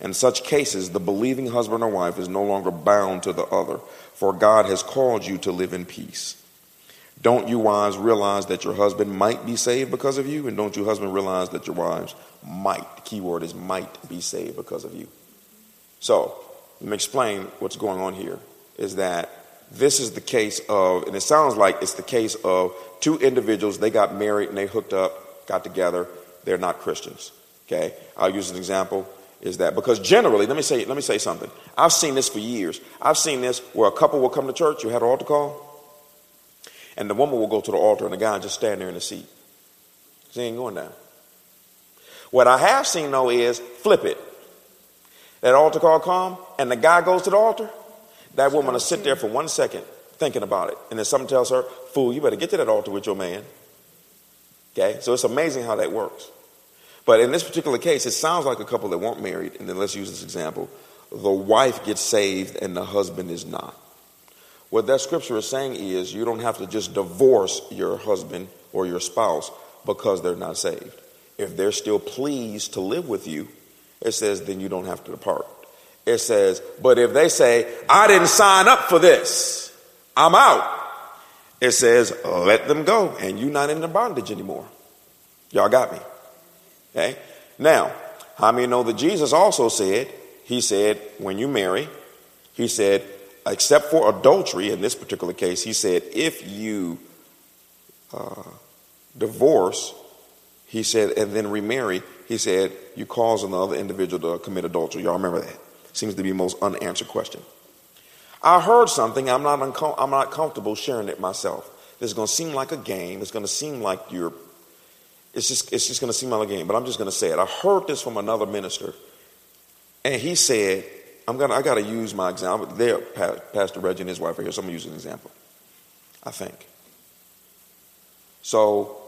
In such cases, the believing husband or wife is no longer bound to the other, for God has called you to live in peace. Don't you wives realize that your husband might be saved because of you? And don't you husband realize that your wives might, the key word is might, be saved because of you? So, let me explain what's going on here. Is that this is the case of, and it sounds like it's the case of two individuals, they got married and they hooked up, got together, they're not Christians. Okay? I'll use an example is that because generally, let me say, let me say something. I've seen this for years. I've seen this where a couple will come to church, you had an altar call, and the woman will go to the altar and the guy just stand there in the seat. He ain't going down. What I have seen though is flip it. That altar call come and the guy goes to the altar, that woman will sit there for one second thinking about it. And then someone tells her, Fool, you better get to that altar with your man. Okay? So it's amazing how that works. But in this particular case, it sounds like a couple that weren't married. And then let's use this example. The wife gets saved and the husband is not. What that scripture is saying is you don't have to just divorce your husband or your spouse because they're not saved. If they're still pleased to live with you, it says then you don't have to depart. It says, but if they say, I didn't sign up for this, I'm out. It says, let them go and you're not in the bondage anymore. Y'all got me. Okay? Now, how many know that Jesus also said, He said, when you marry, He said, except for adultery, in this particular case, He said, if you uh, divorce, He said, and then remarry, He said, you cause another individual to commit adultery. Y'all remember that? Seems to be the most unanswered question. I heard something, I'm not, I'm not comfortable sharing it myself. This is going to seem like a game. It's going to seem like you're it's just, it's just going to seem like a game, but I'm just going to say it. I heard this from another minister, and he said, I'm gonna, I got to use my example. There, Pastor Reggie and his wife are here, so I'm going to use an example. I think. So,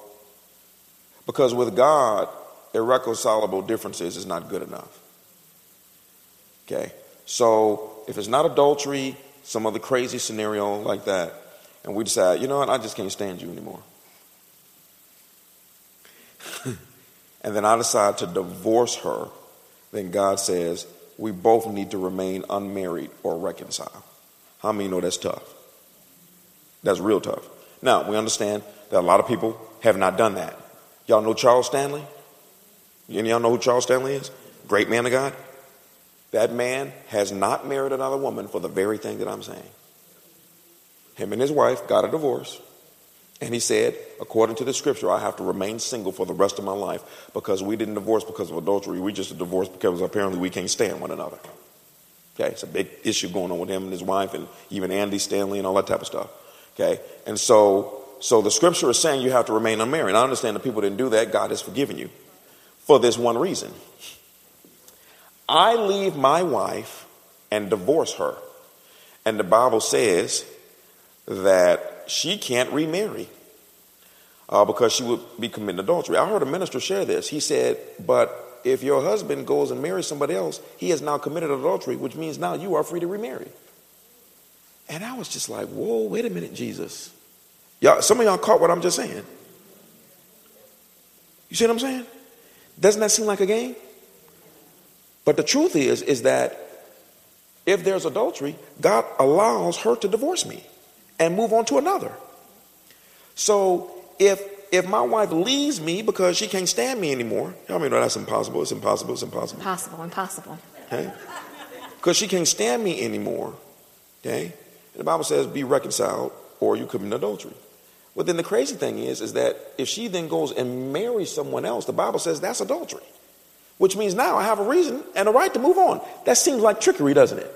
because with God, irreconcilable differences is not good enough. Okay? So, if it's not adultery, some other crazy scenario like that, and we decide, you know what, I just can't stand you anymore. and then I decide to divorce her, then God says we both need to remain unmarried or reconcile. How many know that's tough? That's real tough. Now, we understand that a lot of people have not done that. Y'all know Charles Stanley? Any y'all know who Charles Stanley is? Great man of God. That man has not married another woman for the very thing that I'm saying. Him and his wife got a divorce. And he said, according to the scripture, I have to remain single for the rest of my life because we didn't divorce because of adultery. We just divorced because apparently we can't stand one another. Okay, it's a big issue going on with him and his wife and even Andy Stanley and all that type of stuff. Okay, and so so the scripture is saying you have to remain unmarried. I understand that people didn't do that. God has forgiven you for this one reason. I leave my wife and divorce her. And the Bible says that she can't remarry uh, because she would be committing adultery. I heard a minister share this. He said, But if your husband goes and marries somebody else, he has now committed adultery, which means now you are free to remarry. And I was just like, Whoa, wait a minute, Jesus. Y'all, some of y'all caught what I'm just saying. You see what I'm saying? Doesn't that seem like a game? But the truth is, is that if there's adultery, God allows her to divorce me and move on to another. So if if my wife leaves me because she can't stand me anymore, I mean, no, that's impossible. It's impossible. It's impossible. Impossible, impossible. Okay? Because she can't stand me anymore. Okay? And the Bible says, be reconciled or you commit adultery. But then the crazy thing is, is that if she then goes and marries someone else, the Bible says that's adultery. Which means now I have a reason and a right to move on. That seems like trickery, doesn't it?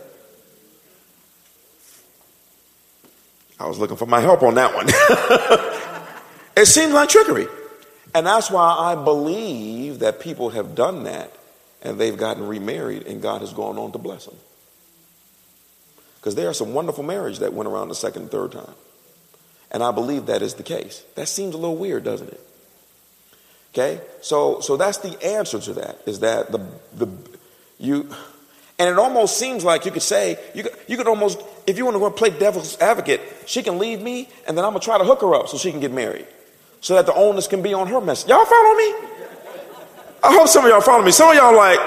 I was looking for my help on that one. It seems like trickery. And that's why I believe that people have done that and they've gotten remarried and God has gone on to bless them. Because there are some wonderful marriages that went around the second and third time. And I believe that is the case. That seems a little weird, doesn't it? Okay? So so that's the answer to that is that the the you and it almost seems like you could say you could, you could almost if you want to go and play devil's advocate, she can leave me and then I'm going to try to hook her up so she can get married so that the onus can be on her message. Y'all follow me? I hope some of y'all follow me. Some of y'all like,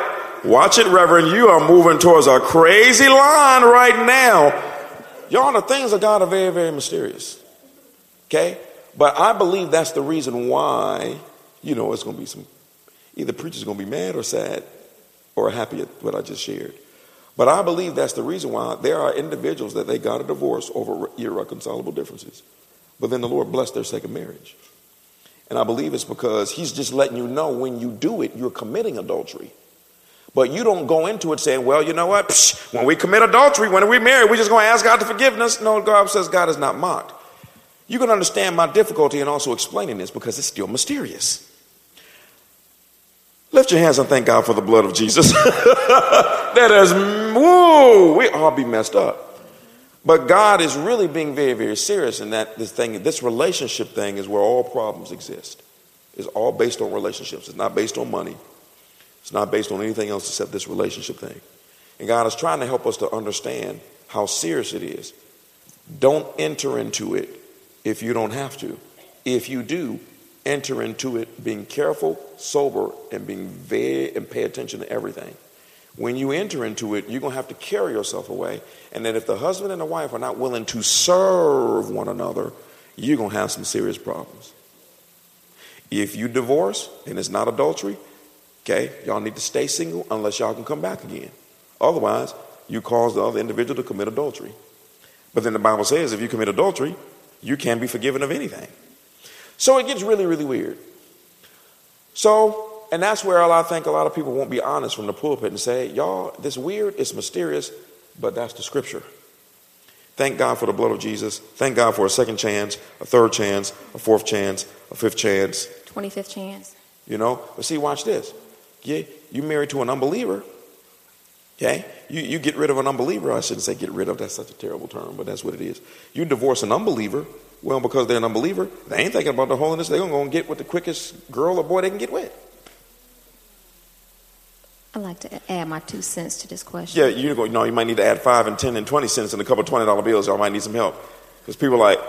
watch it, Reverend. You are moving towards a crazy line right now. Y'all, the things of God are very, very mysterious. Okay? But I believe that's the reason why, you know, it's going to be some, either preacher's going to be mad or sad or happy at what I just shared. But I believe that's the reason why there are individuals that they got a divorce over irreconcilable differences. But then the Lord blessed their second marriage. And I believe it's because he's just letting you know when you do it, you're committing adultery. But you don't go into it saying, well, you know what? Psh, when we commit adultery, when we marry, we're just going to ask God to forgiveness. No, God says God is not mocked. You can understand my difficulty in also explaining this because it's still mysterious. Lift your hands and thank God for the blood of Jesus. that is, whoa, we all be messed up. But God is really being very, very serious in that this thing, this relationship thing is where all problems exist. It's all based on relationships. It's not based on money. It's not based on anything else except this relationship thing. And God is trying to help us to understand how serious it is. Don't enter into it if you don't have to. If you do, enter into it being careful, sober, and being very and pay attention to everything. When you enter into it, you're going to have to carry yourself away. And that if the husband and the wife are not willing to serve one another, you're going to have some serious problems. If you divorce and it's not adultery, okay, y'all need to stay single unless y'all can come back again. Otherwise, you cause the other individual to commit adultery. But then the Bible says if you commit adultery, you can't be forgiven of anything. So it gets really, really weird. So and that's where I think a lot of people won't be honest from the pulpit and say, y'all, this weird, it's mysterious, but that's the scripture. Thank God for the blood of Jesus. Thank God for a second chance, a third chance, a fourth chance, a fifth chance. 25th chance. You know? But see, watch this. Yeah, you married to an unbeliever. Okay? You, you get rid of an unbeliever. I shouldn't say get rid of, that's such a terrible term, but that's what it is. You divorce an unbeliever. Well, because they're an unbeliever, they ain't thinking about the holiness. They're going to go and get with the quickest girl or boy they can get with. I'd like to add my two cents to this question. Yeah, you go. No, you might need to add five and ten and twenty cents and a couple twenty dollar bills. Y'all might need some help because people are like,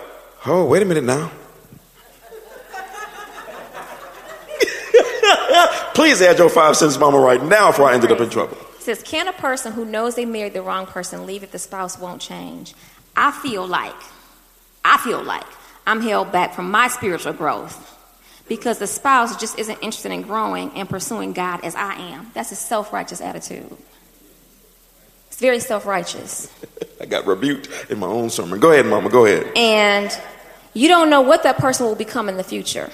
oh, wait a minute now. Please add your five cents, Mama, right now before I ended up in trouble. It says, can a person who knows they married the wrong person leave if the spouse won't change? I feel like, I feel like I'm held back from my spiritual growth because the spouse just isn't interested in growing and pursuing God as I am. That's a self righteous attitude. It's very self righteous. I got rebuked in my own sermon. Go ahead, Mama, go ahead. And you don't know what that person will become in the future.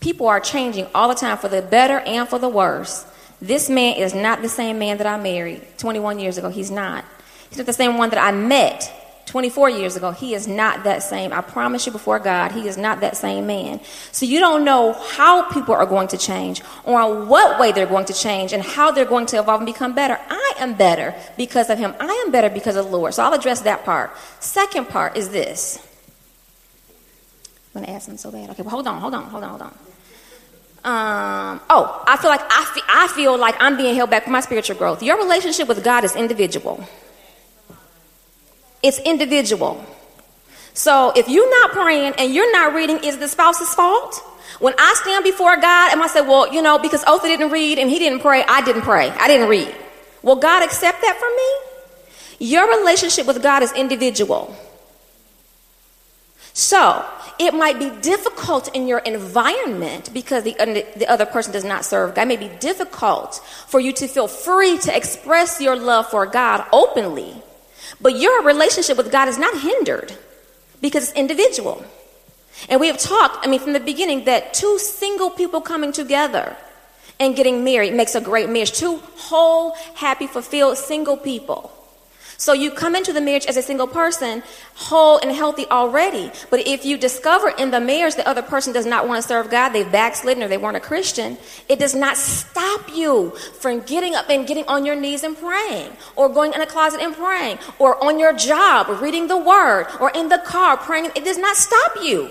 People are changing all the time for the better and for the worse. This man is not the same man that I married 21 years ago. He's not. He's not the same one that I met 24 years ago, he is not that same. I promise you before God, he is not that same man. So you don't know how people are going to change or what way they're going to change and how they're going to evolve and become better. I am better because of him. I am better because of the Lord. So I'll address that part. Second part is this. I'm going to ask him so bad. Okay, well, hold on, hold on, hold on, hold on. Um, oh, I feel like I, fe- I feel like I'm being held back from my spiritual growth. Your relationship with God is individual. It's individual. So if you're not praying and you're not reading, is the spouse's fault? When I stand before God and I say, well, you know, because Otha didn't read and he didn't pray, I didn't pray. I didn't read. Will God accept that from me? Your relationship with God is individual. So it might be difficult in your environment because the, the other person does not serve God. It may be difficult for you to feel free to express your love for God openly. But your relationship with God is not hindered because it's individual. And we have talked, I mean, from the beginning, that two single people coming together and getting married makes a great marriage. Two whole, happy, fulfilled single people. So you come into the marriage as a single person, whole and healthy already. But if you discover in the marriage the other person does not want to serve God, they've backslidden or they weren't a Christian, it does not stop you from getting up and getting on your knees and praying, or going in a closet and praying, or on your job reading the word, or in the car praying. It does not stop you.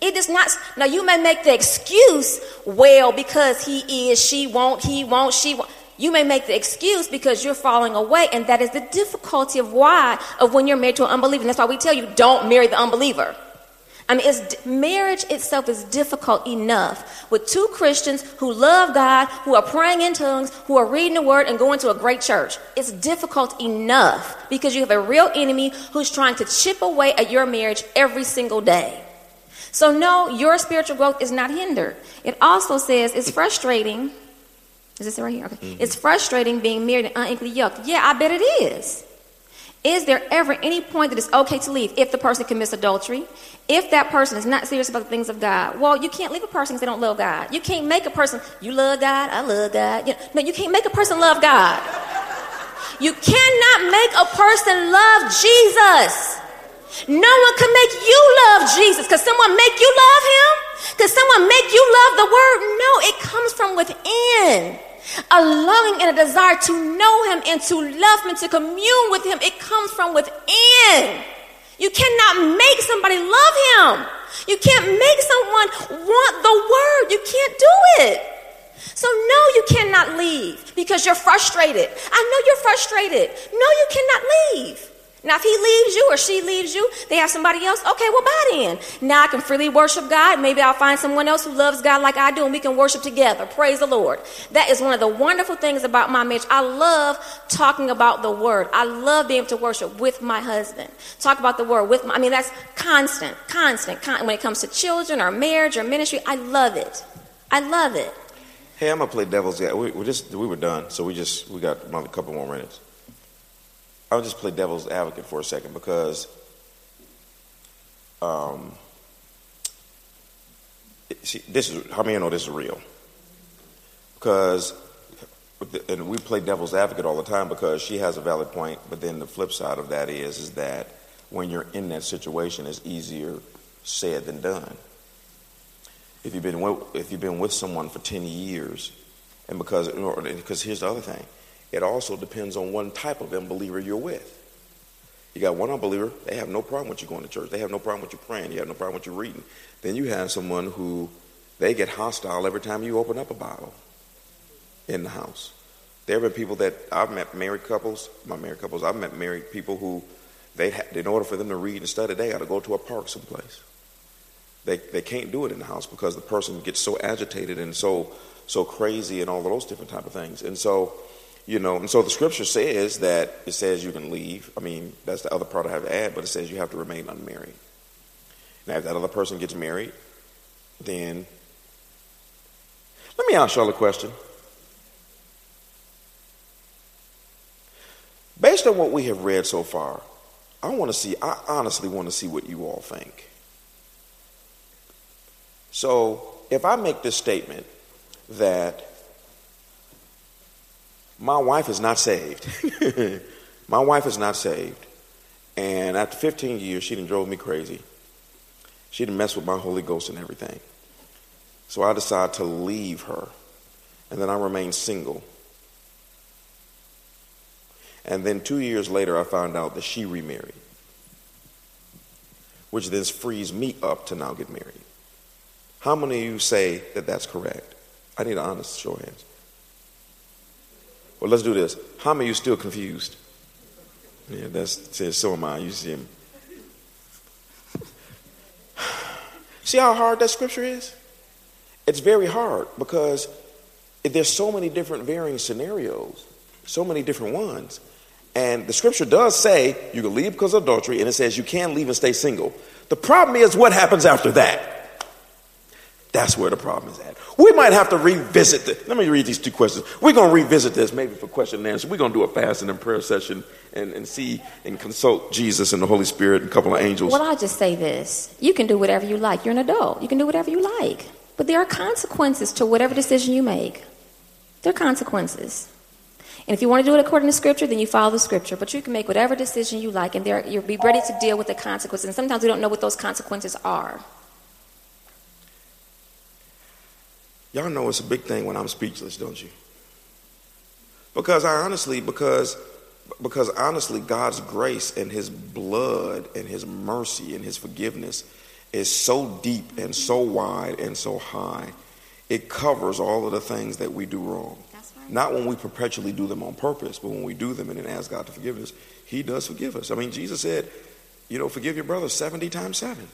It does not. Now you may make the excuse, well, because he is, she won't, he won't, she won't. You may make the excuse because you're falling away, and that is the difficulty of why of when you're married to an unbeliever. And that's why we tell you don't marry the unbeliever. I mean, marriage itself is difficult enough with two Christians who love God, who are praying in tongues, who are reading the Word, and going to a great church. It's difficult enough because you have a real enemy who's trying to chip away at your marriage every single day. So, no, your spiritual growth is not hindered. It also says it's frustrating is this right here? Okay. Mm-hmm. It's frustrating being married and unequally yoked. Yeah, I bet it is. Is there ever any point that it's okay to leave if the person commits adultery? If that person is not serious about the things of God? Well, you can't leave a person because they don't love God. You can't make a person, you love God, I love God. You know, no, you can't make a person love God. You cannot make a person love Jesus. No one can make you love Jesus. Can someone make you love him? Can someone make you love the word? No, it comes from within a longing and a desire to know him and to love him and to commune with him. It comes from within. You cannot make somebody love him. You can't make someone want the word. You can't do it. So, no, you cannot leave because you're frustrated. I know you're frustrated. No, you cannot leave. Now, if he leaves you or she leaves you, they have somebody else. Okay, well, bye then. Now I can freely worship God. Maybe I'll find someone else who loves God like I do, and we can worship together. Praise the Lord. That is one of the wonderful things about my marriage. I love talking about the Word. I love being able to worship with my husband. Talk about the Word with my. I mean, that's constant, constant. Con- when it comes to children or marriage or ministry, I love it. I love it. Hey, I'm gonna play devil's. Yeah, we, we just we were done, so we just we got a couple more minutes. I'll just play devil's advocate for a second because um, see, this is how many know this is real? Because and we play devil's advocate all the time because she has a valid point, but then the flip side of that is is that when you're in that situation, it's easier said than done. If you've been with, if you've been with someone for ten years, and because because here's the other thing, it also depends on one type of unbeliever you're with. You got one unbeliever, they have no problem with you going to church. They have no problem with you praying. You have no problem with you reading. Then you have someone who they get hostile every time you open up a Bible in the house. There have been people that I've met married couples, my married couples, I've met married people who they had, in order for them to read and study, they got to go to a park someplace. They they can't do it in the house because the person gets so agitated and so so crazy and all of those different type of things. And so you know, and so the scripture says that it says you can leave. I mean, that's the other part I have to add, but it says you have to remain unmarried. Now, if that other person gets married, then let me ask y'all a question. Based on what we have read so far, I want to see, I honestly want to see what you all think. So, if I make this statement that my wife is not saved. My wife is not saved. And after 15 years, she done drove me crazy. She done messed with my Holy Ghost and everything. So I decided to leave her. And then I remained single. And then two years later, I found out that she remarried, which then frees me up to now get married. How many of you say that that's correct? I need an honest show of hands. Well, let's do this. How many of you still confused? Yeah, that's says so am I. You see him. See how hard that scripture is? It's very hard because there's so many different varying scenarios, so many different ones. And the scripture does say you can leave because of adultery, and it says you can leave and stay single. The problem is what happens after that. That's where the problem is at. We might have to revisit this. Let me read these two questions. We're going to revisit this maybe for question and answer. We're going to do a fasting and prayer session and, and see and consult Jesus and the Holy Spirit and a couple of angels. Well, I'll just say this. You can do whatever you like. You're an adult. You can do whatever you like. But there are consequences to whatever decision you make. There are consequences. And if you want to do it according to Scripture, then you follow the Scripture. But you can make whatever decision you like, and there, you'll be ready to deal with the consequences. And sometimes we don't know what those consequences are. Y'all know it's a big thing when I'm speechless, don't you? Because I honestly, because because honestly, God's grace and His blood and His mercy and His forgiveness is so deep and so wide and so high. It covers all of the things that we do wrong. Right. Not when we perpetually do them on purpose, but when we do them and then ask God to forgive us, He does forgive us. I mean, Jesus said, you know, forgive your brother 70 times 7.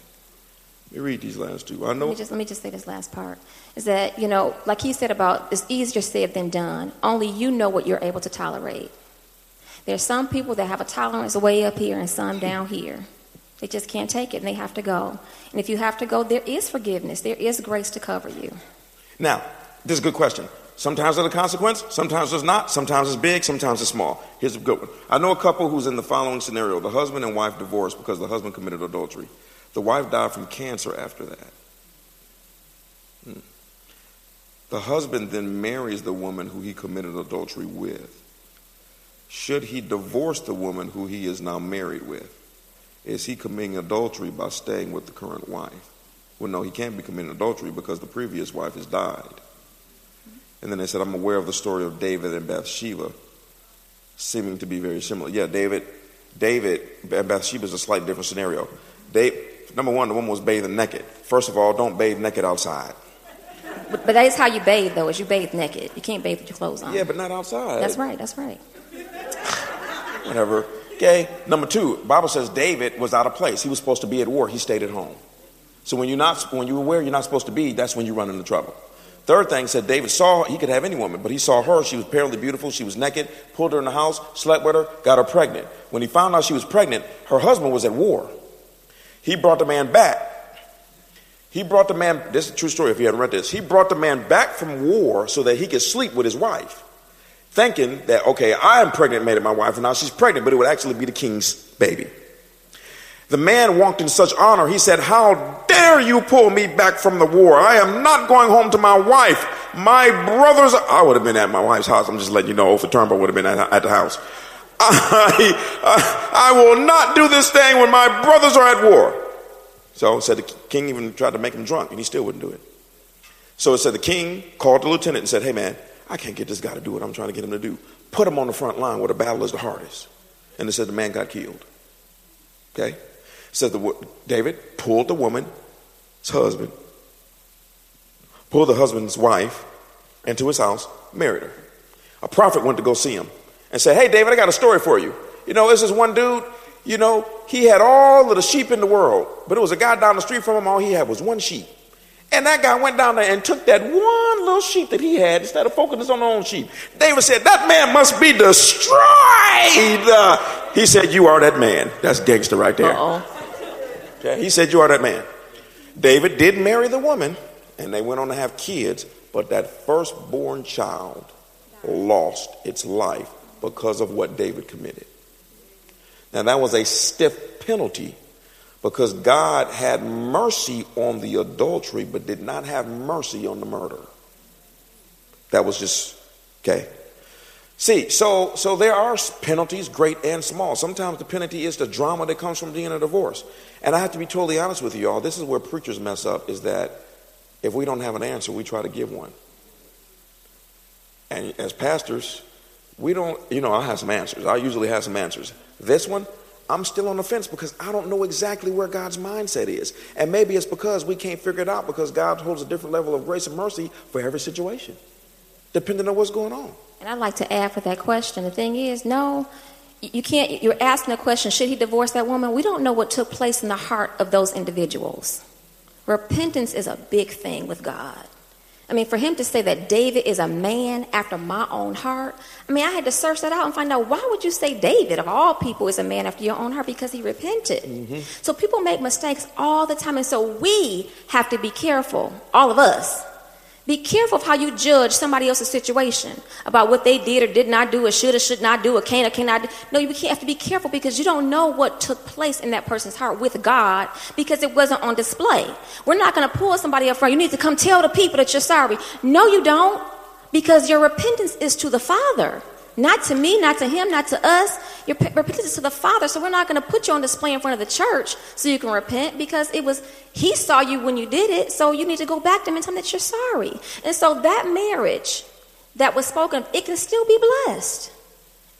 Let me read these last two. I know. Let me just let me just say this last part is that you know, like he said about it's easier said than done. Only you know what you're able to tolerate. There's some people that have a tolerance way up here and some down here. They just can't take it and they have to go. And if you have to go, there is forgiveness. There is grace to cover you. Now, this is a good question. Sometimes there's a consequence, sometimes there's not, sometimes it's big, sometimes it's small. Here's a good one. I know a couple who's in the following scenario. The husband and wife divorced because the husband committed adultery. The wife died from cancer after that. Hmm. The husband then marries the woman who he committed adultery with. Should he divorce the woman who he is now married with? Is he committing adultery by staying with the current wife? Well, no, he can't be committing adultery because the previous wife has died. And then they said, I'm aware of the story of David and Bathsheba, seeming to be very similar. Yeah, David, David and Bathsheba is a slightly different scenario. David, Number one, the woman was bathing naked. First of all, don't bathe naked outside. But, but that's how you bathe, though, is you bathe naked. You can't bathe with your clothes on. Yeah, but not outside. That's right, that's right. Whatever. Okay. Number two, Bible says David was out of place. He was supposed to be at war. He stayed at home. So when you're not, when you're where you're not supposed to be, that's when you run into trouble. Third thing said David saw he could have any woman, but he saw her. She was apparently beautiful. She was naked. Pulled her in the house, slept with her, got her pregnant. When he found out she was pregnant, her husband was at war. He brought the man back. He brought the man, this is a true story if you hadn't read this. He brought the man back from war so that he could sleep with his wife, thinking that, okay, I am pregnant, made it my wife, and now she's pregnant, but it would actually be the king's baby. The man walked in such honor, he said, How dare you pull me back from the war? I am not going home to my wife. My brothers, I would have been at my wife's house. I'm just letting you know, Otha Turnbough would have been at, at the house. I, I, I will not do this thing when my brothers are at war. So said the king even tried to make him drunk, and he still wouldn't do it. So it said the king called the lieutenant and said, Hey man, I can't get this guy to do what I'm trying to get him to do. Put him on the front line where the battle is the hardest. And it said the man got killed. Okay? said the David pulled the woman's husband, pulled the husband's wife into his house, married her. A prophet went to go see him and said, Hey, David, I got a story for you. You know, this is one dude, you know, he had all of the sheep in the world, but it was a guy down the street from him, all he had was one sheep. And that guy went down there and took that one little sheep that he had instead of focusing on the own sheep. David said, That man must be destroyed. Uh, he said, You are that man. That's gangster right there. Okay, he said, You are that man. David did marry the woman, and they went on to have kids, but that firstborn child lost its life because of what David committed. Now, that was a stiff penalty because God had mercy on the adultery but did not have mercy on the murder. That was just, okay. See, so so there are penalties, great and small. Sometimes the penalty is the drama that comes from being a divorce. And I have to be totally honest with you all. This is where preachers mess up: is that if we don't have an answer, we try to give one. And as pastors, we don't. You know, I have some answers. I usually have some answers. This one, I'm still on the fence because I don't know exactly where God's mindset is. And maybe it's because we can't figure it out because God holds a different level of grace and mercy for every situation, depending on what's going on. And I'd like to add for that question. The thing is, no, you can't, you're asking a question, should he divorce that woman? We don't know what took place in the heart of those individuals. Repentance is a big thing with God. I mean, for him to say that David is a man after my own heart, I mean, I had to search that out and find out why would you say David, of all people, is a man after your own heart? Because he repented. Mm-hmm. So people make mistakes all the time. And so we have to be careful, all of us, be careful of how you judge somebody else's situation about what they did or did not do, or should or should not do, or can or cannot do. No, you have to be careful because you don't know what took place in that person's heart with God because it wasn't on display. We're not going to pull somebody up front. You need to come tell the people that you're sorry. No, you don't because your repentance is to the Father. Not to me, not to him, not to us. Your repentance is to the Father. So we're not going to put you on display in front of the church so you can repent because it was He saw you when you did it. So you need to go back to him and tell him that you're sorry. And so that marriage that was spoken, it can still be blessed.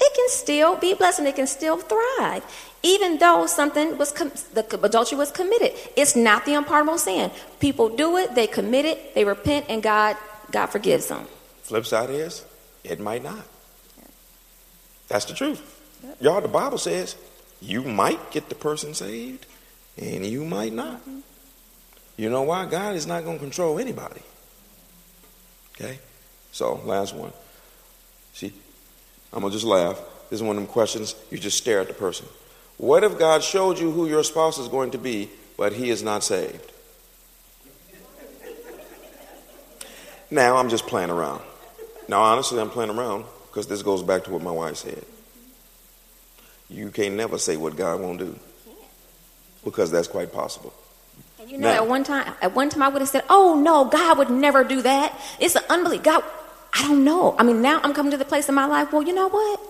It can still be blessed and it can still thrive, even though something was com- the adultery was committed. It's not the unpardonable sin. People do it, they commit it, they repent, and God God forgives them. Flip side is, it might not. That's the truth. Yep. Y'all, the Bible says you might get the person saved and you might not. Mm-hmm. You know why? God is not going to control anybody. Okay? So, last one. See, I'm going to just laugh. This is one of them questions you just stare at the person. What if God showed you who your spouse is going to be, but he is not saved? now, I'm just playing around. Now, honestly, I'm playing around because this goes back to what my wife said. You can't never say what God won't do. Because that's quite possible. And you know, now, at one time, at one time, I would have said, "Oh no, God would never do that. It's an unbelief. God, I don't know. I mean, now I'm coming to the place in my life. Well, you know what?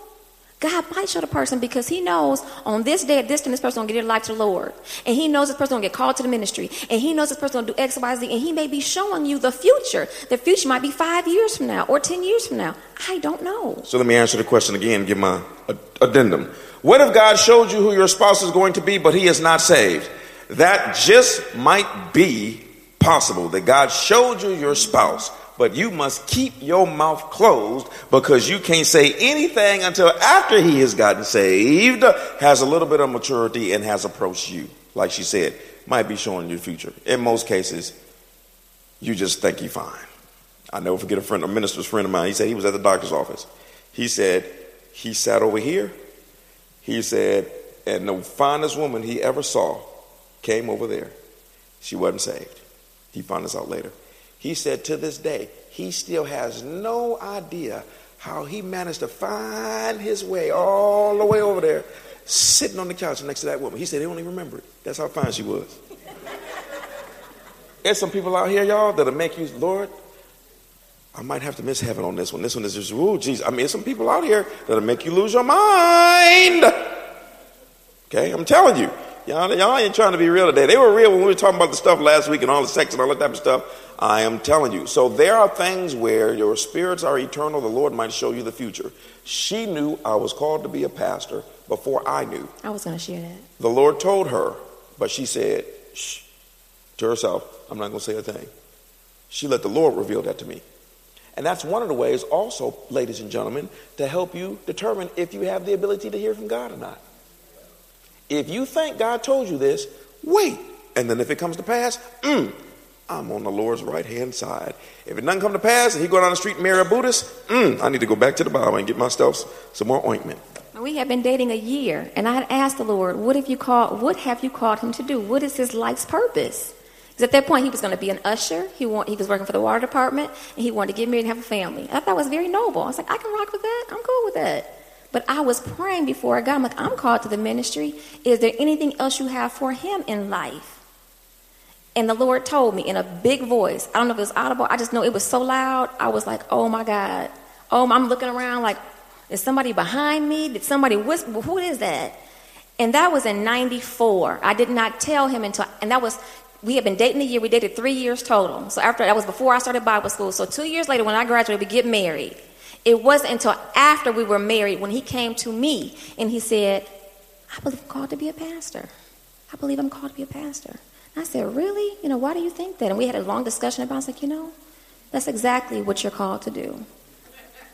God might show the person because he knows on this day at this time this person gonna get their life to the Lord. And he knows this person gonna get called to the ministry. And he knows this person gonna do X, Y, Z. And he may be showing you the future. The future might be five years from now or ten years from now. I don't know. So let me answer the question again, give my addendum. What if God showed you who your spouse is going to be, but he is not saved? That just might be possible that God showed you your spouse but you must keep your mouth closed because you can't say anything until after he has gotten saved, has a little bit of maturity, and has approached you. Like she said, might be showing you the future. In most cases, you just think you're fine. I never forget a friend, a minister's friend of mine. He said he was at the doctor's office. He said he sat over here. He said, and the finest woman he ever saw came over there. She wasn't saved. He found this out later. He said to this day, he still has no idea how he managed to find his way all the way over there, sitting on the couch next to that woman. He said he don't even remember it. That's how fine she was. There's some people out here, y'all, that'll make you, Lord, I might have to miss heaven on this one. This one is just, oh, Jesus. I mean, there's some people out here that'll make you lose your mind. Okay, I'm telling you. Y'all, y'all ain't trying to be real today. They were real when we were talking about the stuff last week and all the sex and all that type of stuff. I am telling you. So there are things where your spirits are eternal. The Lord might show you the future. She knew I was called to be a pastor before I knew. I was going to share that. The Lord told her, but she said Shh, to herself, I'm not going to say a thing. She let the Lord reveal that to me. And that's one of the ways, also, ladies and gentlemen, to help you determine if you have the ability to hear from God or not. If you think God told you this, wait. And then if it comes to pass, mm, I'm on the Lord's right hand side. If it doesn't come to pass and he go down the street and marry a Buddhist, mm, I need to go back to the Bible and get myself some more ointment. We have been dating a year, and I had asked the Lord, "What have you called? What have you called him to do? What is his life's purpose?" Because at that point, he was going to be an usher. He want, he was working for the water department, and he wanted to get married and have a family. I thought that was very noble. I was like, I can rock with that. I'm cool with that. But I was praying before I got. I'm like, I'm called to the ministry. Is there anything else you have for him in life? And the Lord told me in a big voice. I don't know if it was audible. I just know it was so loud. I was like, oh my God. Oh, I'm looking around like, Is somebody behind me? Did somebody whisper? Who is that? And that was in 94. I did not tell him until, and that was, we had been dating a year. We dated three years total. So after, that was before I started Bible school. So two years later, when I graduated, we get married. It wasn't until after we were married when he came to me and he said, I believe I'm called to be a pastor. I believe I'm called to be a pastor. I said, Really? You know, why do you think that? And we had a long discussion about it. I was like, You know, that's exactly what you're called to do.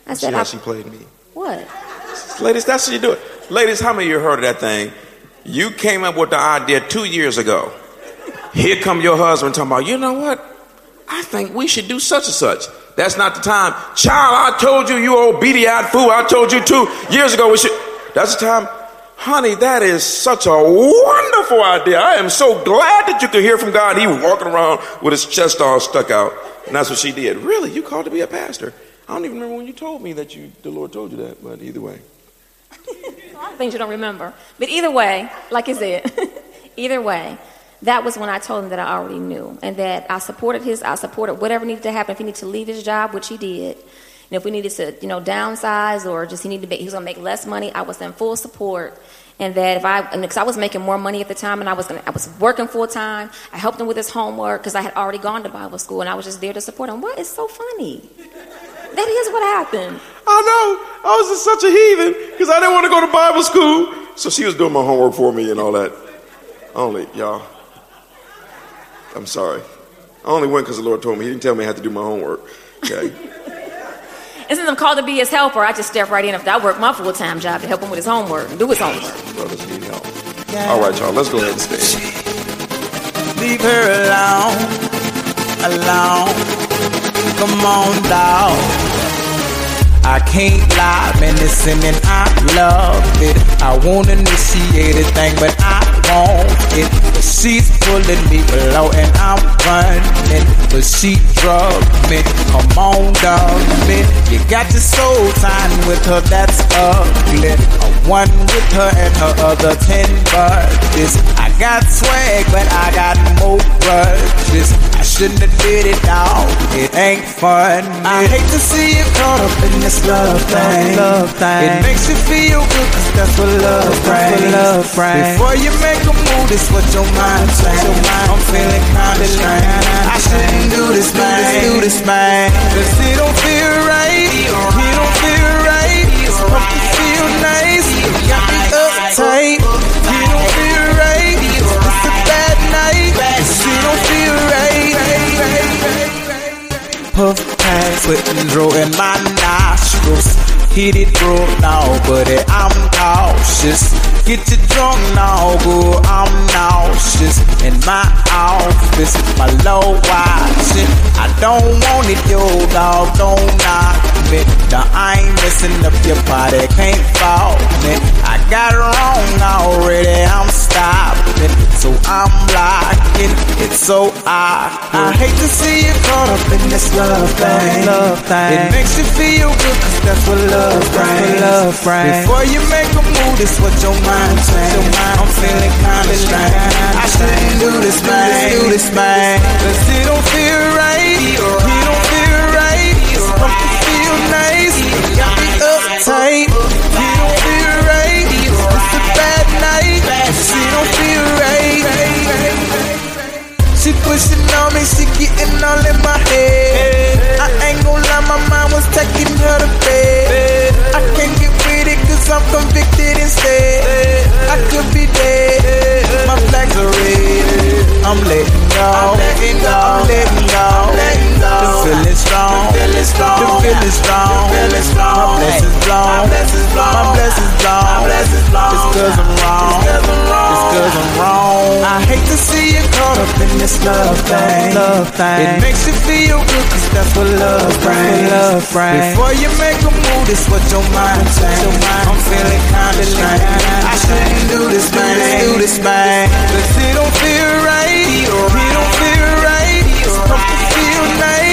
I said, See how she played me. What? Ladies, that's how you do it. Ladies, how many of you heard of that thing? You came up with the idea two years ago. Here come your husband talking about, you know what? I think we should do such and such. That's not the time. Child, I told you, you obedient fool. I told you two years ago we should. That's the time. Honey, that is such a wonderful idea. I am so glad that you could hear from God. He was walking around with his chest all stuck out. And that's what she did. Really? You called to be a pastor? I don't even remember when you told me that you, the Lord told you that, but either way. a lot of things you don't remember. But either way, like I said, either way, that was when I told him that I already knew and that I supported his, I supported whatever needed to happen. If he needed to leave his job, which he did, and if we needed to, you know, downsize or just he needed to make, he was going to make less money, I was in full support. And that if I, because I was making more money at the time and I was gonna, I was working full time, I helped him with his homework because I had already gone to Bible school and I was just there to support him. What is so funny? That is what happened. I know. I was just such a heathen because I didn't want to go to Bible school. So she was doing my homework for me and all that. Only, y'all. I'm sorry. I only went because the Lord told me. He didn't tell me I had to do my homework. Okay. and since I'm called to be his helper, I just step right in after I work my full time job to help him with his homework and do his homework. Brothers need help. Yeah. All right, y'all. Let's go ahead and stay. Leave her alone, alone. Come on, dog. I can't lie, man, listen, and I love it. I won't initiate a thing, but I want it. She's pulling me below and I'm running, but she drugged me. Come on, dog, me. You got your soul time with her, that's ugly. One with her and her other ten buddies. I got swag, but I got more grudges. I shouldn't have did it, dog. It ain't fun. I hate to see you caught up in this love thing. Love thing. It makes you feel good, cause that's what love brings. Love brings. Before you make a move, this what your mind says. I'm feeling kinda strange. I shouldn't do this, man. Do this, man. Cause it don't feel right. Puff pass, sweat and draw my nostrils. Hit it bro now, but eh, I'm cautious. Get you drunk now, boo, I'm nauseous. In my office, my low watching. I don't want it, yo, dog, don't knock me. Now I ain't messing up your body, can't fault me. I got it wrong already, I'm stopping. So I'm blocking it so I, I hate to see you caught up in this love thing. Love thing. It makes you feel good, cause that's what love brings. Love brings. Before you make a move, this what your mind mind change. I'm feeling kinda strange. I shouldn't do this, man. Do this, man. Cause it don't feel right. It don't feel right. Hope you feel nice. Got me uptight. A bad night. She don't feel right. She pushing on me, she getting all in my head. I ain't gon' lie, my mind was taking her to bed. I can't cause I'm convicted instead. I could be dead. My flags are red. I'm letting go. I'm letting go. I'm letting go. I'm letting go. The feeling strong. The feeling strong. The feeling strong. The feeling strong. My blessings blown. My blessings blown. My blessings blown. My blessings blown. It's cause I'm wrong. It's cause I'm wrong. It's cause I'm wrong. I hate to see you caught up in this love thing. Love thing. It makes you feel good cause that's what love brings. Love brings. Before you make a move, this what your mind says. I'm feeling kinda strange. I shouldn't do this, man. Do this, man. Cause it don't feel right. It don't feel right. Hope